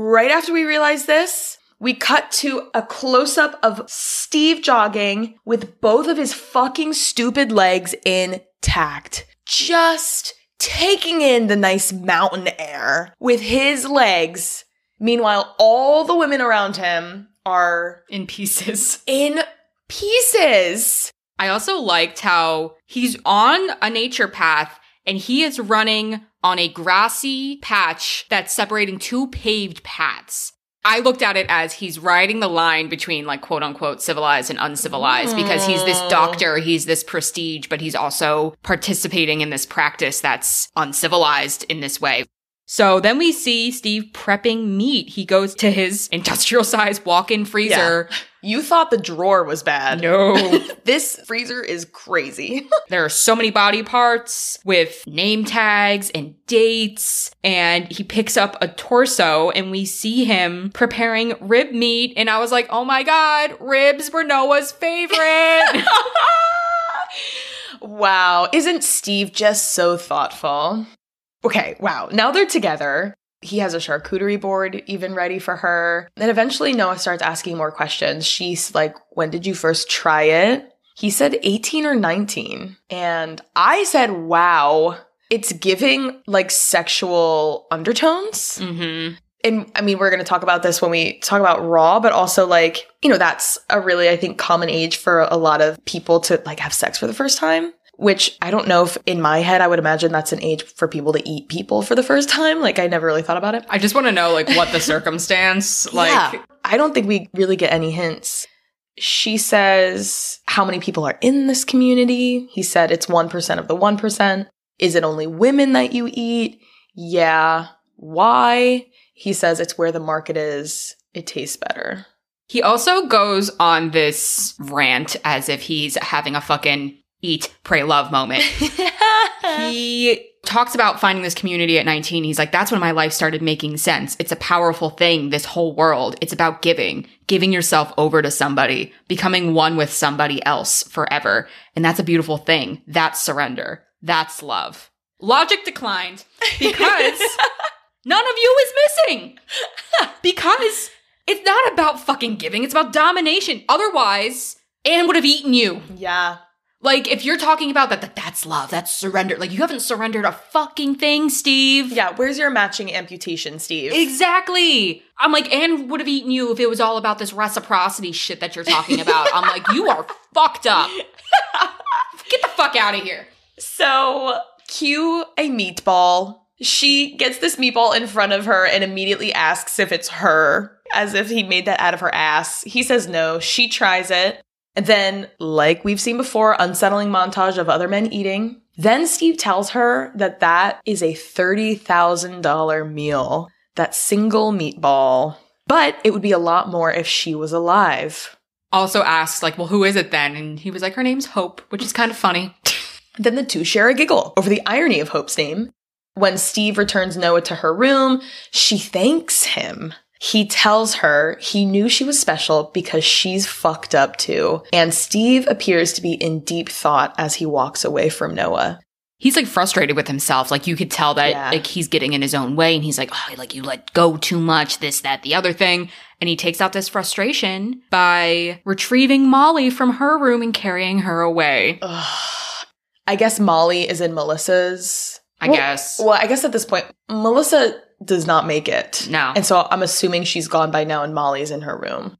Right after we realize this, we cut to a close up of Steve jogging with both of his fucking stupid legs intact. Just taking in the nice mountain air with his legs. Meanwhile, all the women around him are in pieces. In pieces. I also liked how he's on a nature path and he is running on a grassy patch that's separating two paved paths. I looked at it as he's riding the line between like quote unquote civilized and uncivilized because he's this doctor, he's this prestige, but he's also participating in this practice that's uncivilized in this way. So then we see Steve prepping meat. He goes to his industrial size walk in freezer. You thought the drawer was bad. No. this freezer is crazy. There are so many body parts with name tags and dates. And he picks up a torso and we see him preparing rib meat. And I was like, oh my God, ribs were Noa's favorite. wow. Isn't Steve just so thoughtful? Okay, wow. Now they're together. He has a charcuterie board even ready for her. Then eventually Noa starts asking more questions. She's like, When did you first try it? He said 18 or 19. And I said, Wow. It's giving like sexual undertones. hmm and I mean, we're going to talk about this when we talk about Raw, but also like, you know, that's a really, I think, common age for a lot of people to like have sex for the first time, which I don't know if in my head, I would imagine that's an age for people to eat people for the first time. Like, I never really thought about it. I just want to know like what the circumstance, like, yeah, I don't think we really get any hints. She says, How many people are in this community? He said, It's 1% of the 1%. Is it only women that you eat? Yeah. Why? He says, It's where the market is. It tastes better. He also goes on this rant as if he's having a fucking eat, pray, love moment. he talks about finding this community at 19. He's like, that's when my life started making sense. It's a powerful thing, this whole world. It's about giving, giving yourself over to somebody, becoming one with somebody else forever. And that's a beautiful thing. That's surrender. That's love. Logic declined because none of you is missing. because it's not about fucking giving, it's about domination. Otherwise, Anne would have eaten you. yeah. Like, if you're talking about that, that that's love, that's surrender. Like, you haven't surrendered a fucking thing, Steve. Yeah. Where's your matching amputation, Steve? Exactly. I'm like, Anne would have eaten you if it was all about this reciprocity shit that you're talking about. I'm like, you are fucked up. Get the fuck out of here. So, cue a meatball. She gets this meatball in front of her and immediately asks if it's her, as if he made that out of her ass. He says no. She tries it. And then, like we've seen before, unsettling montage of other men eating. Then Steve tells her that that is a $30,000 meal, that single meatball. But it would be a lot more if she was alive. Also asks, like, well, who is it then? And he was like, her name's Hope, which is kind of funny. Then the two share a giggle over the irony of Hope's name. When Steve returns Noah to her room, she thanks him. He tells her he knew she was special because she's fucked up too. And Steve appears to be in deep thought as he walks away from Noa. he's like frustrated with himself. Like you could tell that Yeah. like he's getting in his own way and he's like, oh, like you let go too much, this, that, the other thing. And he takes out this frustration by retrieving Molly from her room and carrying her away. Ugh. I guess Molly is in Melissa's. I Well- guess. Well, I guess at this point, Melissa does not make it. No. And so I'm assuming she's gone by now and Molly's in her room.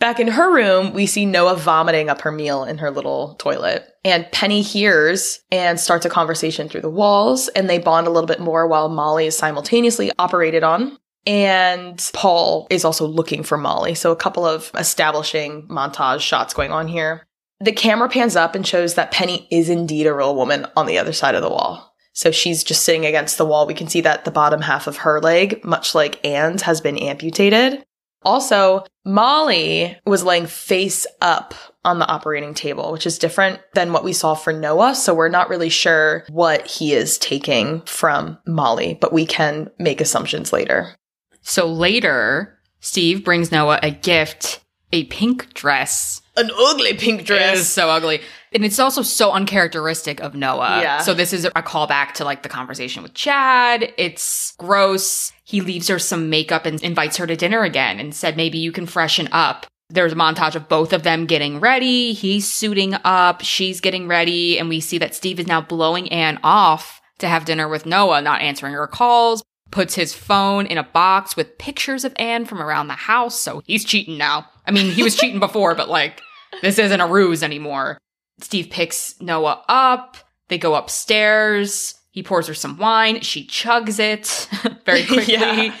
Back in her room, we see Noa vomiting up her meal in her little toilet. And Penny hears and starts a conversation through the walls, and they bond a little bit more while Molly is simultaneously operated on. And Paul is also looking for Molly. So a couple of establishing montage shots going on here. The camera pans up and shows that Penny is indeed a real woman on the other side of the wall. So she's just sitting against the wall. We can see that the bottom half of her leg, much like Anne's, has been amputated. Also, Molly was laying face up on the operating table, which is different than what we saw for Noa. So we're not really sure what he is taking from Molly, but we can make assumptions later. So later, Steve brings Noa a gift, a pink dress. An ugly pink dress. It is so ugly. And it's also so uncharacteristic of Noa. Yeah. So this is a callback to like the conversation with Chad. It's gross. He leaves her some makeup and invites her to dinner again and said maybe you can freshen up. There's a montage of both of them getting ready. He's suiting up. She's getting ready. And we see that Steve is now blowing Anne off to have dinner with Noa, not answering her calls. Puts his phone in a box with pictures of Anne from around the house. So he's cheating now. I mean, he was cheating before, but like, this isn't a ruse anymore. Steve picks Noa up. They go upstairs. He pours her some wine. She chugs it very quickly. Yeah.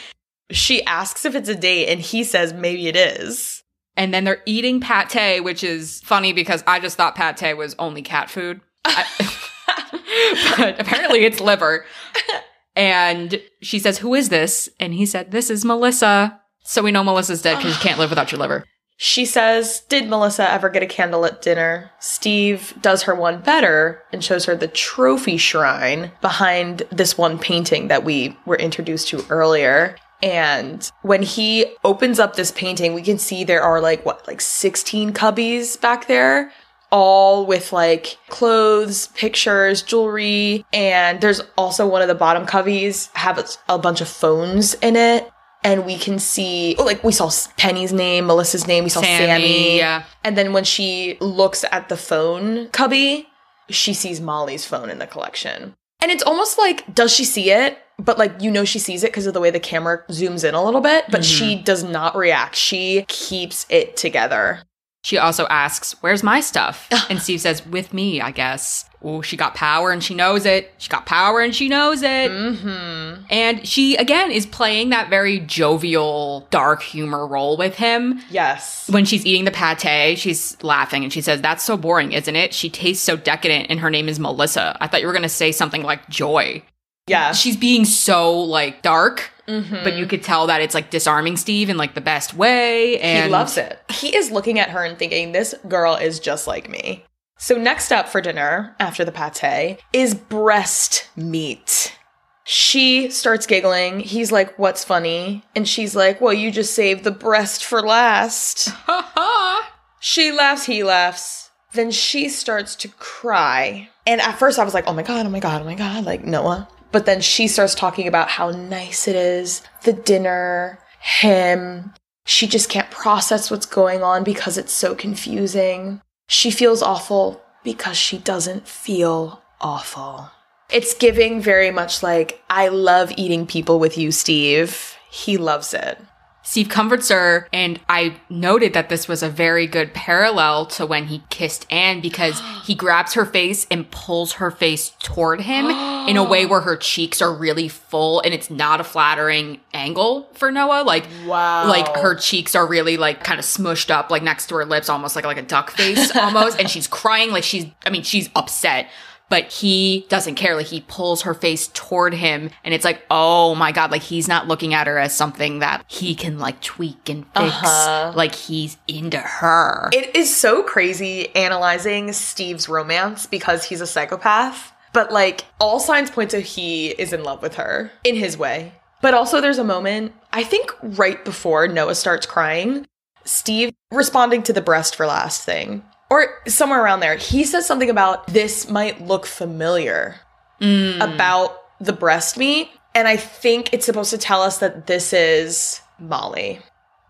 She asks if it's a date, and he says maybe it is. And then they're eating pate, which is funny because I just thought pate was only cat food. I- but apparently it's liver. And she says, Who is this? And he said, This is Melissa. So we know Melissa's dead because you can't live without your liver. She says, Did Melissa ever get a candle at dinner? Steve does her one better and shows her the trophy shrine behind this one painting that we were introduced to earlier. And when he opens up this painting, we can see there are like, what, like 16 cubbies back there? All with like clothes, pictures, jewelry, and there's also one of the bottom cubbies have a bunch of phones in it and we can see oh, like we saw Penny's name, Melissa's name, we saw Sammy, Sammy, yeah. and then when she looks at the phone cubby, she sees Molly's phone in the collection. And it's almost like does she see it? But like you know she sees it because of the way the camera zooms in a little bit, but she mm-hmm. does not react. She keeps it together. She also asks, Where's my stuff? And Steve says, With me, I guess. Oh, she got power and she knows it. She got power and she knows it. Mm-hmm. And she, again, is playing that very jovial, dark humor role with him. Yes. When she's eating the pate, she's laughing and she says, That's so boring, isn't it? She tastes so decadent and her name is Melissa. I thought you were going to say something like joy. Yeah. She's being so like dark, Mhm. but you could tell that it's like disarming Steve in like the best way. And he loves it. He is looking at her and thinking, this girl is just like me. So, next up for dinner after the pate is breast meat. She starts giggling. He's like, What's funny? And she's like, Well, you just saved the breast for last. She laughs, he laughs. Then she starts to cry. And at first I was like, Oh my God, oh my God, oh my God, like Noa. But then she starts talking about how nice it is, the dinner, him. She just can't process what's going on because it's so confusing. She feels awful because she doesn't feel awful. It's giving very much like, I love eating people with you, Steve. He loves it. Steve comforts her, and I noted that this was a very good parallel to when he kissed Anne because he grabs her face and pulls her face toward him in a way where her cheeks are really full and it's not a flattering angle for Noa. Like, Wow. like her cheeks are really like kind of smushed up, like next to her lips, almost like like a duck face almost, and she's crying like she's. I mean, she's upset. But he doesn't care. Like he pulls her face toward him, and it's like, oh my god! Like he's not looking at her as something that he can like tweak and fix. Uh-huh. Like he's into her. It is so crazy analyzing Steve's romance because he's a psychopath. But like all signs point to he is in love with her in his way. But also there's a moment, I think right before Noa starts crying, Steve responding to the breast for last thing. Or somewhere around there, he says something about this might look familiar mm. about the breast meat. And I think it's supposed to tell us that this is Molly.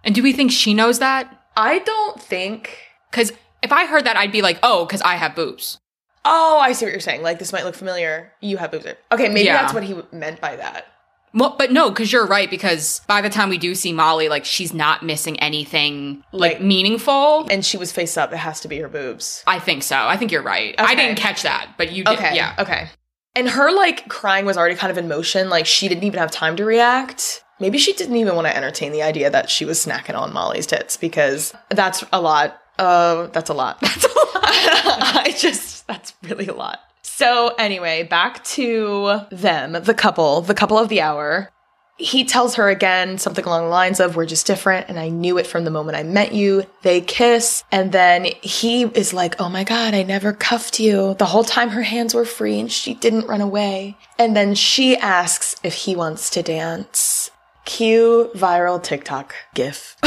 and do we think she knows that? I don't think Because if I heard that, I'd be like, oh, because I have boobs. Oh, I see what you're saying. Like this might look familiar. You have boobs. Okay, maybe Yeah. that's what he meant by that. Well, but no, because you're right. Because by the time we do see Molly, like she's not missing anything like, Like- meaningful. And she was face up. It has to be her boobs. I think so. I think you're right. I didn't catch that, but you did. Okay. Yeah. Okay. And her like crying was already kind of in motion. Like she didn't even have time to react. Maybe she didn't even want to entertain the idea that she was snacking on Molly's tits because that's a lot. Uh, that's a lot. That's a lot. I just that's really a lot. So anyway, back to them, the couple, the couple of the hour. He tells her again something along the lines of, We're just different, and I knew it from the moment I met you. They kiss, and then he is like, Oh my god, I never cuffed you. The whole time her hands were free and she didn't run away. And then she asks if he wants to dance. Cue viral TikTok gif.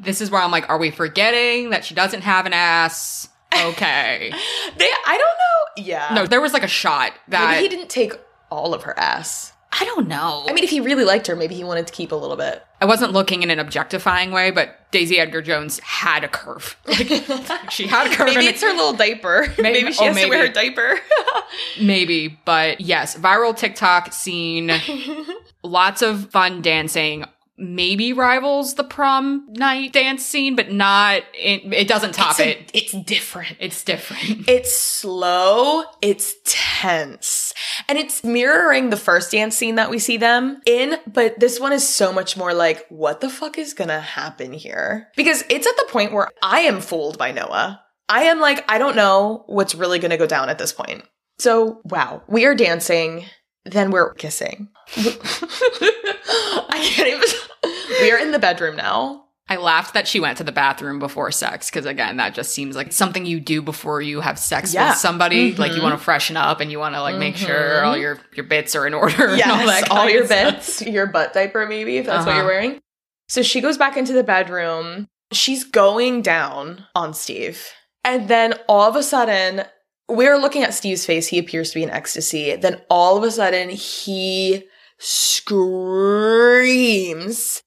This is where I'm like, are we forgetting that she doesn't have an ass? Okay. they, I don't know. Yeah. no, there was like a shot that Maybe he didn't take all of her ass. I don't know. I mean, if he really liked her, maybe he wanted to keep a little bit. I wasn't looking in an objectifying way, but Daisy Edgar Jones had a curve. Like, she had a curve. Maybe it's her little diaper. Maybe- Maybe, she oh, has to wear maybe. her diaper. Maybe, but yes, viral TikTok scene, lots of fun dancing. Maybe rivals the prom night dance scene, but not, it, it doesn't top it's a- it. It's different. It's different. It's slow, it's tense, and it's mirroring the first dance scene that we see them in, but this one is so much more like, what the fuck is gonna happen here? Because it's at the point where I am fooled by Noa. I am like, I don't know what's really gonna go down at this point. So, wow, we are dancing, then we're kissing. I can't even. We are in the bedroom now. I laughed that she went to the bathroom before sex because again, that just seems like something you do before you have sex Yeah. with somebody. Like you Mhm. want to freshen up and you want to like make sure Mhm. all your your bits are in order. and all, that all, your bits, your butt diaper, maybe, if that's what Uh-huh. you're wearing. So she goes back into the bedroom. She's going down on Steve. And then all of a sudden, we're looking at Steve's face. He appears to be in ecstasy. Then all of a sudden, he screams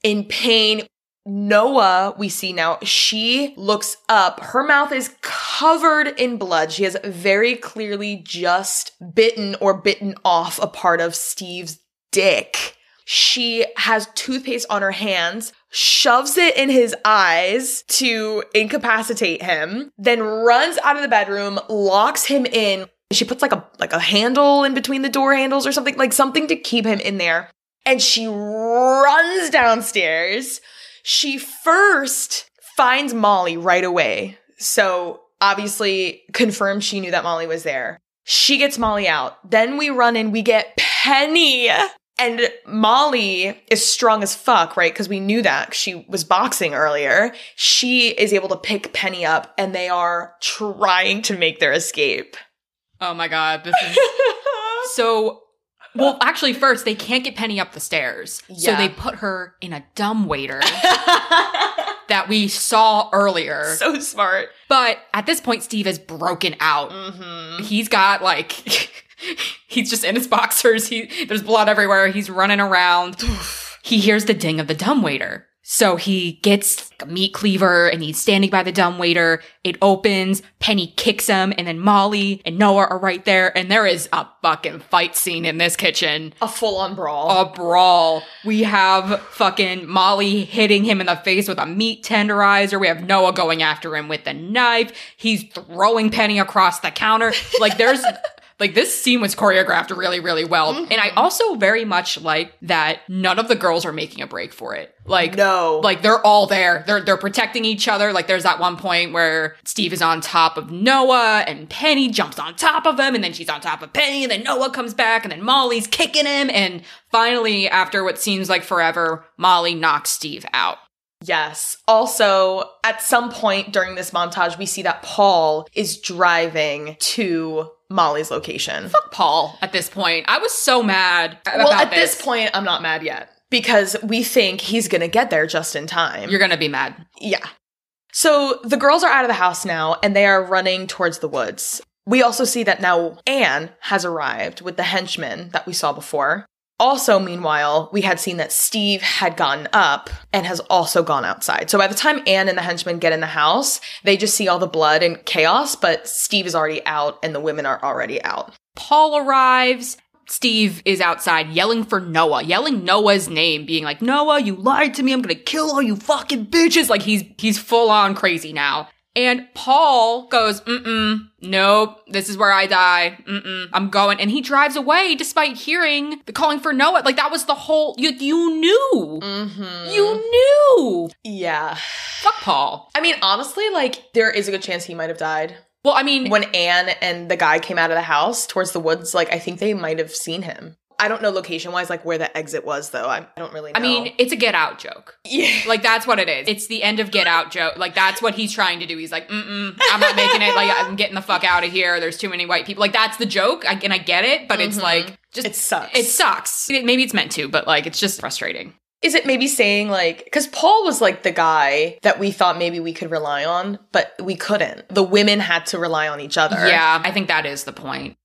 in pain. Noa, we see now, she looks up. Her mouth is covered in blood. She has very clearly just bitten or bitten off a part of Steve's dick. She has toothpaste on her hands, shoves it in his eyes to incapacitate him, then runs out of the bedroom, locks him in. She puts like a like a handle in between the door handles or something, like something to keep him in there. And she runs downstairs. She first finds Molly right away. So obviously confirmed she knew that Molly was there. She gets Molly out. Then we run in, we get Penny. And Molly is strong as fuck, right? Because we knew that she was boxing earlier. She is able to pick Penny up and they are trying to make their escape. Oh my god, this is so. Well, actually, first they can't get Penny up the stairs, so they put her in a dumb waiter that we saw earlier. so smart. but at this point, Steve is broken out. Mm-hmm. He's got like he's just in his boxers. He there's blood everywhere. He's running around. he hears the ding of the dumbwaiter. So he gets a meat cleaver and he's standing by the dumbwaiter. It opens, Penny kicks him, and then Molly and Noa are right there, and there is a fucking fight scene in this kitchen. A full on brawl. A brawl. We have fucking Molly hitting him in the face with a meat tenderizer. We have Noa going after him with a knife. He's throwing Penny across the counter. Like there's like this scene was choreographed really, really well. Mm-hmm. And I also very much like that none of the girls are making a break for it. Like no. like they're all there. They're they're protecting each other. Like there's that one point where Steve is on top of Noa and Penny jumps on top of him and then she's on top of Penny and then Noa comes back and then Molly's kicking him and finally after what seems like forever, Molly knocks Steve out. Yes. Also, at some point during this montage, we see that Paul is driving to Molly's location. Fuck Paul at this point. I was so mad about well, at this. this point, I'm not mad yet because we think he's going to get there just in time. you're gonna be mad. yeah. So the girls are out of the house now and they are running towards the woods. We also see that now Anne has arrived with the henchmen that we saw before. Also, meanwhile, we had seen that Steve had gotten up and has also gone outside. So by the time Anne and the henchmen get in the house, they just see all the blood and chaos, but Steve is already out and the women are already out. Paul arrives. Steve is outside yelling for Noa, yelling Noa's name, being like, Noa, you lied to me. I'm gonna kill all you fucking bitches. Like he's he's full on crazy now. And Paul goes, mm-mm, nope, this is where I die. Mm-mm, I'm going. And he drives away despite hearing the calling for Noa. Like that was the whole, you, you knew. Mm-hmm. You knew. Yeah. Fuck Paul. I mean, honestly, like, there is a good chance he might have died. Well, I mean, when Anne and the guy came out of the house towards the woods, like I think they might have seen him. I don't know location wise, like where the exit was though. I, I don't really know. I mean, it's a get out joke. yeah. Like that's what it is. It's the end of Get Out joke. Like that's what he's trying to do. He's like, mm mm, I'm not making it. Like I'm getting the fuck out of here. There's too many white people. Like that's the joke, I, and I get it. But it's Mhm. like just It sucks. it sucks. Maybe it's meant to, but like it's just frustrating. Is it maybe saying like because Paul was like the guy that we thought maybe we could rely on, but we couldn't. The women had to rely on each other. Yeah, I think that is the point.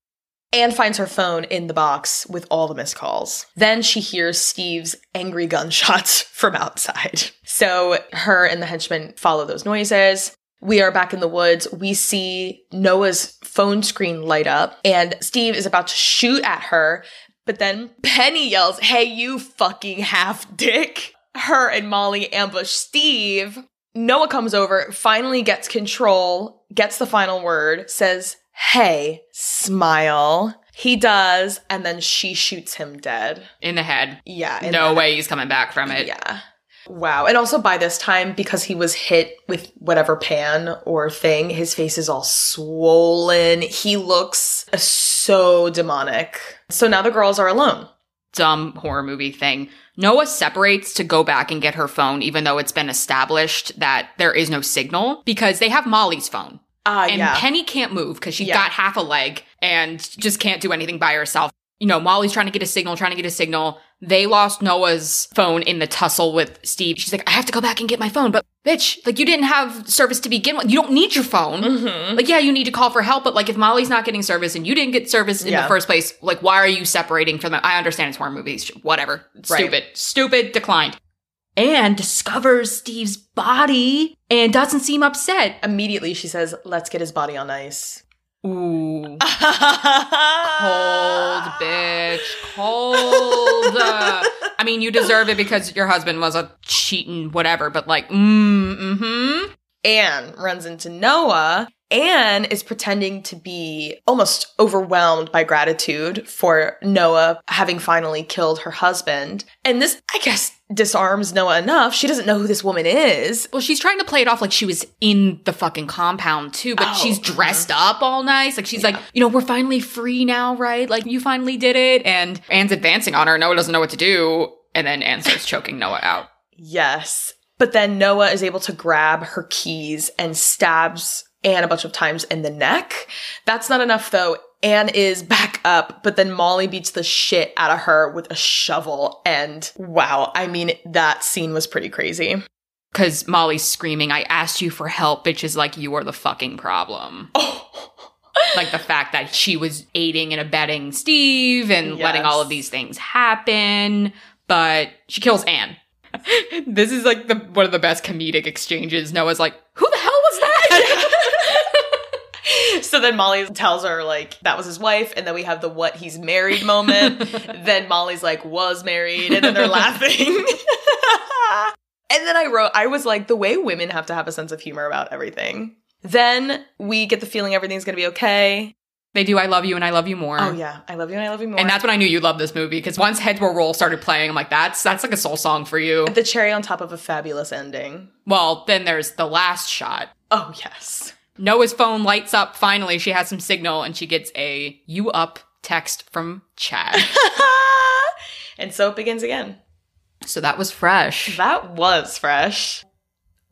Anne finds her phone in the box with all the missed calls. Then she hears Steve's angry gunshots from outside. So her and the henchmen follow those noises. We are back in the woods. We see Noa's phone screen light up, and Steve is about to shoot at her. But then Penny yells, Hey, you fucking half dick. her and Molly ambush Steve. Noa comes over, finally gets control, gets the final word, says, Hey, smile. He does, and then she shoots him dead. In the head. Yeah. No way he's coming back from it. Yeah. Wow. And also by this time, because he was hit with whatever pan or thing, his face is all swollen. He looks uh, so demonic. So now the girls are alone. Dumb horror movie thing. Noa separates to go back and get her phone, even though it's been established that there is no signal because they have Molly's phone. Ah, and yeah. Penny can't move because she's Yeah. got half a leg and just can't do anything by herself. You know, Molly's trying to get a signal, trying to get a signal. They lost Noa's phone in the tussle with Steve. She's like, I have to go back and get my phone. But bitch, like you didn't have service to begin with. You don't need your phone. Mhm. Like, yeah, you need to call for help, but like if Molly's not getting service and you didn't get service in Yeah. the first place, like why are you separating from them? I understand it's horror movies, whatever. Right. Stupid. Stupid, declined. And discovers Steve's body and doesn't seem upset. Immediately she says, Let's get his body on ice. Ooh. Cold, Cold, bitch. Cold. Uh, I mean, you deserve it because your husband was a cheating whatever, but like, mm, mm-hmm. Anne runs into Noa. Anne is pretending to be almost overwhelmed by gratitude for Noa having finally killed her husband. And this, I guess, disarms Noa enough. She doesn't know who this woman is. Well, she's trying to play it off like she was in the fucking compound too, but Oh, she's uh-huh. dressed up all nice. Like she's like, you know, we're finally free now, right? Like you finally did it. And Anne's advancing on her. Noa doesn't know what to do. And then Anne starts choking Noah out. Yes. But then Noa is able to grab her keys and stabs Anne a bunch of times in the neck. That's not enough though. Anne is back up, but then Molly beats the shit out of her with a shovel. And wow, I mean, that scene was pretty crazy. Cause Molly's screaming, I asked you for help, bitch is like, you are the fucking problem. Oh, like the fact that she was aiding and abetting Steve and letting all of these things happen, but she kills Anne. this is like the one of the best comedic exchanges. Noa's like, "Who the hell was that?" so then Molly tells her like that was his wife, and then we have the what he's married moment. then Molly's like was married, and then they're laughing. and then I wrote, I was like, the way women have to have a sense of humor about everything. Then we get the feeling everything's gonna be okay. They do. I love you and I love you more. Oh yeah, I love you and I love you more. And that's when I knew you loved this movie because once Heads Will Roll started playing, I'm like, that's that's like a soul song for you. the cherry on top of a fabulous ending. Well, then there's the last shot. Oh yes. Noa's phone lights up. Finally, she has some signal and she gets a "you up" text from Chad. and so it begins again. so that was fresh. That was fresh.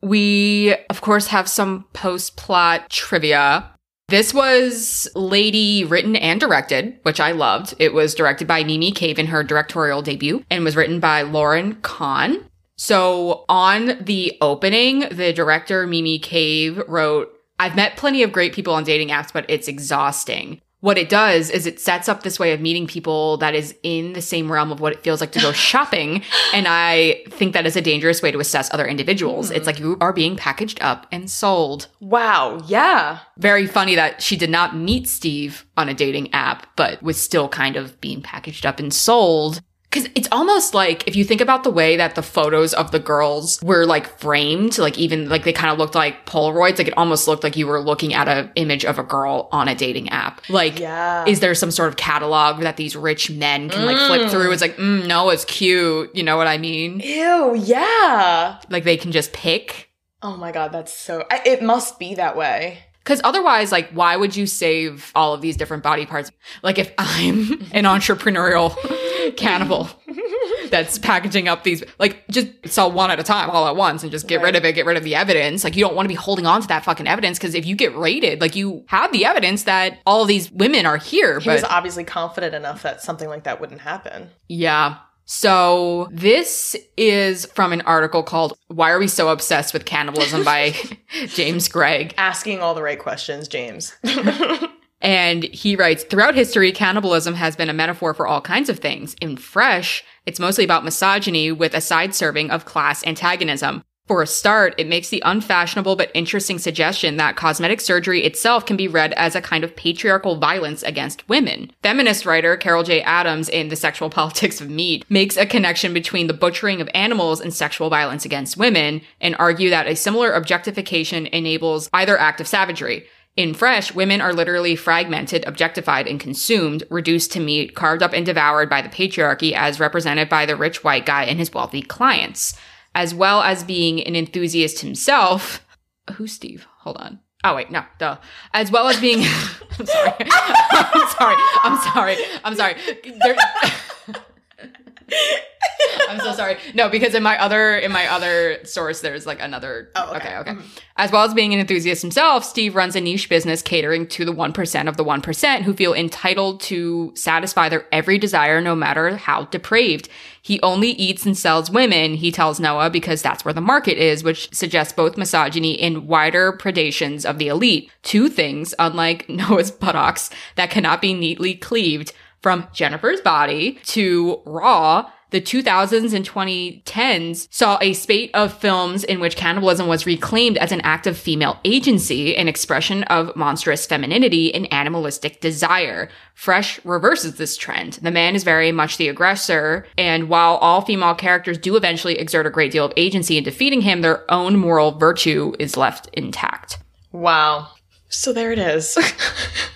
We, of course, have some post plot trivia. This was Lady written and directed, which I loved. It was directed by Mimi Cave in her directorial debut and was written by Lauryn Kahn. So on the opening, the director Mimi Cave wrote, I've met plenty of great people on dating apps, but it's exhausting. What it does is it sets up this way of meeting people that is in the same realm of what it feels like to go shopping. And I think that is a dangerous way to assess other individuals. It's like mm-hmm. you are being packaged up and sold. Wow. Yeah. Very funny that she did not meet Steve on a dating app, but was still kind of being packaged up and sold. Cause it's almost like if you think about the way that the photos of the girls were like framed, like even like they kind of looked like Polaroids, like it almost looked like you were looking at an image of a girl on a dating app. Like, Yeah. is there some sort of catalog that these rich men can like flip Mm. through? It's like, mm, no, it's cute. You know what I mean? Ew. Yeah. Like they can just pick. Oh my god, that's so. I, it must be that way. Because otherwise, like, why would you save all of these different body parts? Like, if I'm an entrepreneurial cannibal that's packaging up these, like, just sell one at a time all at once and just get rid of it, get rid of the evidence. Like, you don't want to be holding on to that fucking evidence because if you get raided, like, you have the evidence that all of these women are here. He but was obviously confident enough that something like that wouldn't happen. Yeah. So this is from an article called Why Are We So Obsessed with Cannibalism by James Greig. Asking all the right questions, James. And he writes Throughout history, cannibalism has been a metaphor for all kinds of things. In Fresh, it's mostly about misogyny with a side serving of class antagonism. For a start, it makes the unfashionable but interesting suggestion that cosmetic surgery itself can be read as a kind of patriarchal violence against women. Feminist writer Carol J. Adams in The Sexual Politics of Meat makes a connection between the butchering of animals and sexual violence against women and argue that a similar objectification enables either act of savagery. In Fresh, women are literally fragmented, objectified, and consumed, reduced to meat, carved up and devoured by the patriarchy as represented by the rich white guy and his wealthy clients as well as being an enthusiast himself. Who's Steve? Hold on. Oh wait, no, duh. As well as being, I'm sorry, I'm sorry, I'm sorry, I'm sorry. There, I'm so sorry. No, because in my other in my other source, there's like another. Oh, okay. okay. okay. Mhm. As well as being an enthusiast himself, Steve runs a niche business catering to the one percent of the one percent who feel entitled to satisfy their every desire, no matter how depraved. He only eats and sells women. He tells Noa because that's where the market is, which suggests both misogyny and wider predations of the elite. Two things, unlike Noa's buttocks, that cannot be neatly cleaved from Jennifer's body to Raw, the 2000s and 2010s saw a spate of films in which cannibalism was reclaimed as an act of female agency, an expression of monstrous femininity and animalistic desire. Fresh reverses this trend. The man is very much the aggressor, and while all female characters do eventually exert a great deal of agency in defeating him, their own moral virtue is left intact. Wow. So there it is.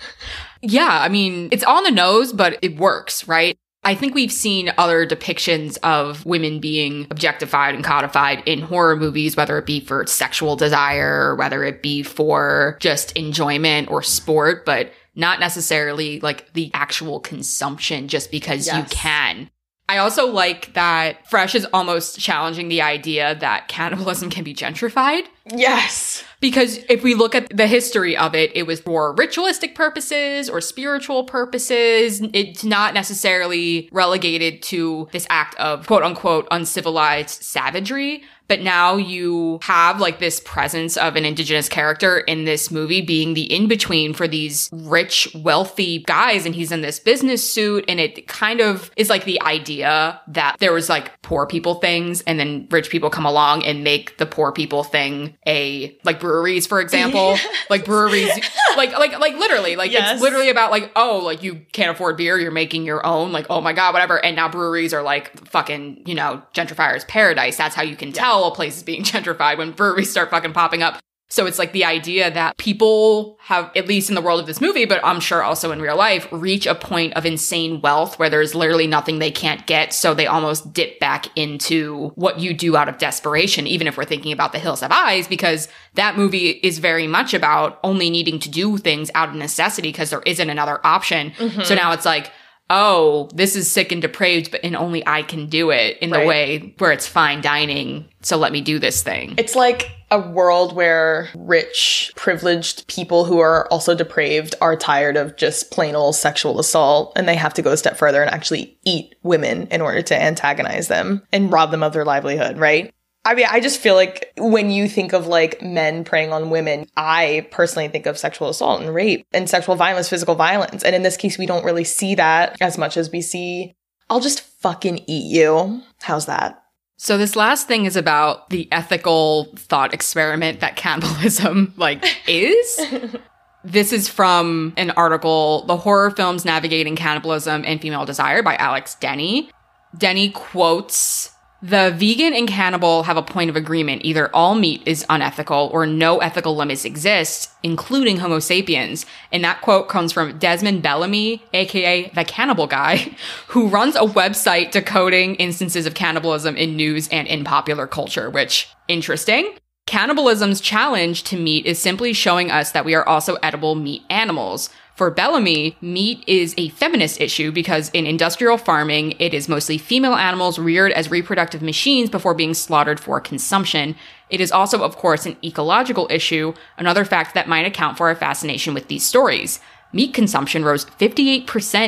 Yeah, I mean, it's on the nose, but it works, right? I think we've seen other depictions of women being objectified and codified in horror movies, whether it be for sexual desire or whether it be for just enjoyment or sport, but not necessarily like the actual consumption just because you can. I also like that Fresh is almost challenging the idea that cannibalism can be gentrified. yes. Because if we look at the history of it, it was for ritualistic purposes or spiritual purposes. It's not necessarily relegated to this act of quote unquote uncivilized savagery. But now you have like this presence of an indigenous character in this movie being the in between for these rich, wealthy guys. And he's in this business suit. And it kind of is like the idea that there was like poor people things and then rich people come along and make the poor people thing a like breweries, for example. Like breweries, like, like, like literally, like Yes. it's literally about like, oh, like you can't afford beer, you're making your own. Like, oh my God, whatever. And now breweries are like fucking, you know, gentrifier's paradise. That's how you can tell a place is being gentrified when breweries start fucking popping up. So it's like the idea that people have, at least in the world of this movie, but I'm sure also in real life, reach a point of insane wealth where there's literally nothing they can't get. So they almost dip back into what you do out of desperation, even if we're thinking about The Hills Have Eyes, because that movie is very much about only needing to do things out of necessity because there isn't another option. Mm-hmm. So now it's like, oh, this is sick and depraved, but and only I can do it in the way where it's fine dining. So let me do this thing. It's like a world where rich, privileged people who are also depraved are tired of just plain old sexual assault and they have to go a step further and actually eat women in order to antagonize them and rob them of their livelihood, right? I mean, I just feel like when you think of like men preying on women, I personally think of sexual assault and rape and sexual violence, physical violence. And in this case, we don't really see that as much as we see, I'll just fucking eat you. How's that? So this last thing is about the ethical thought experiment that cannibalism like is. This is from an article, The Horror Films Navigating Cannibalism and Female Desire by Alex Denny. Denny quotes, the vegan and cannibal have a point of agreement. Either all meat is unethical or no ethical limits exist, including Homo sapiens. And that quote comes from Desmond Bellamy, aka the cannibal guy, who runs a website decoding instances of cannibalism in news and in popular culture, which interesting. Cannibalism's challenge to meat is simply showing us that we are also edible meat animals. For Bellamy, meat is a feminist issue because in industrial farming, it is mostly female animals reared as reproductive machines before being slaughtered for consumption. It is also, of course, an ecological issue, another fact that might account for our fascination with these stories. Meat consumption rose 58%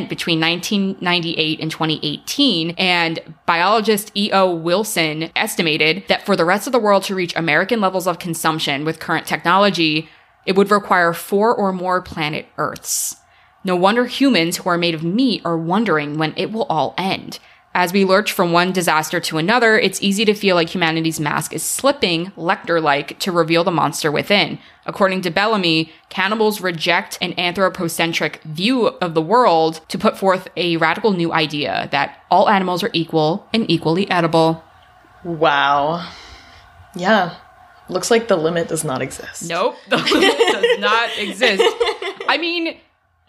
between 1998 and 2018, and biologist E.O. Wilson estimated that for the rest of the world to reach American levels of consumption with current technology, it would require four or more planet Earths. No wonder humans who are made of meat are wondering when it will all end. As we lurch from one disaster to another, it's easy to feel like humanity's mask is slipping, Lecter like, to reveal the monster within. According to Bellamy, cannibals reject an anthropocentric view of the world to put forth a radical new idea that all animals are equal and equally edible. Wow. Yeah. Looks like the limit does not exist. Nope, the limit does not exist. I mean,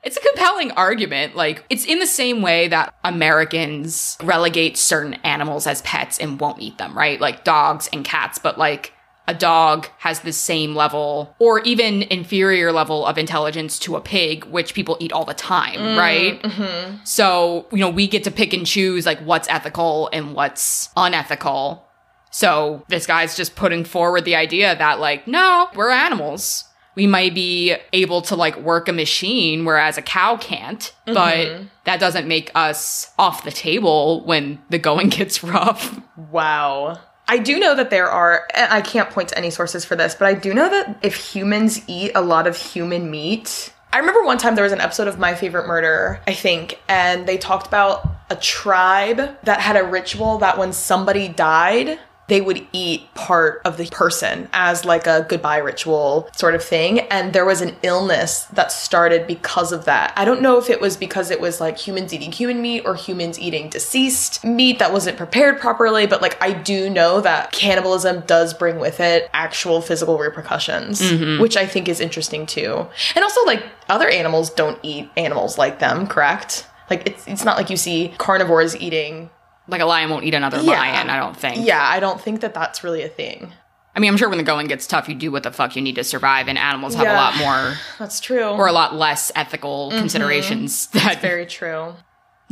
it's a compelling argument. Like, it's in the same way that Americans relegate certain animals as pets and won't eat them, right? Like dogs and cats, but like a dog has the same level or even inferior level of intelligence to a pig, which people eat all the time, mm, right? Mm-hmm. So, you know, we get to pick and choose like what's ethical and what's unethical. So this guy's just putting forward the idea that like, no, we're animals. We might be able to like work a machine, whereas a cow can't, mm-hmm. but that doesn't make us off the table when the going gets rough. Wow. I do know that there are, and I can't point to any sources for this, but I do know that if humans eat a lot of human meat, I remember one time there was an episode of My Favorite Murder, I think, and they talked about a tribe that had a ritual that when somebody died, they would eat part of the person as like a goodbye ritual sort of thing. And there was an illness that started because of that. I don't know if it was because it was like humans eating human meat or humans eating deceased meat that wasn't prepared properly, but like I do know that cannibalism does bring with it actual physical repercussions, mm-hmm. which I think is interesting too. And also, like, other animals don't eat animals like them, correct? Like, it's, it's not like you see carnivores eating Like a lion won't eat another Yeah. lion, I don't think. yeah, I don't think that that's really a thing. I mean, I'm sure when the going gets tough, you do what the fuck you need to survive, and animals have a lot more That's true. or a lot less ethical mm-hmm. considerations. That Very true.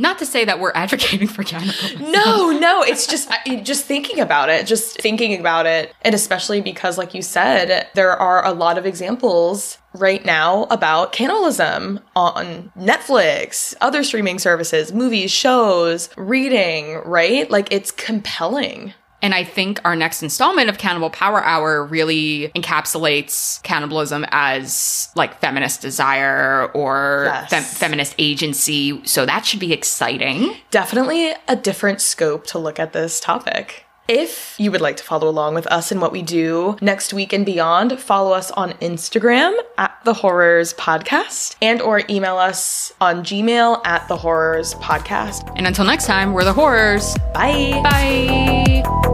Not to say that we're advocating for cannibalism. No, no, it's just just thinking about it, just thinking about it, and especially because, like you said, there are a lot of examples right now about cannibalism on Netflix, other streaming services, movies, shows, reading. Right, like it's compelling. And I think our next installment of Cannibal Power Hour really encapsulates cannibalism as like feminist desire or Yes. fem- feminist agency. So that should be exciting. definitely a different scope to look at this topic. If you would like to follow along with us and what we do next week and beyond, follow us on Instagram at the Whorrors Podcast and or email us on Gmail at the Whorrors Podcast. And until next time, we're the Whorrors. Bye. Bye.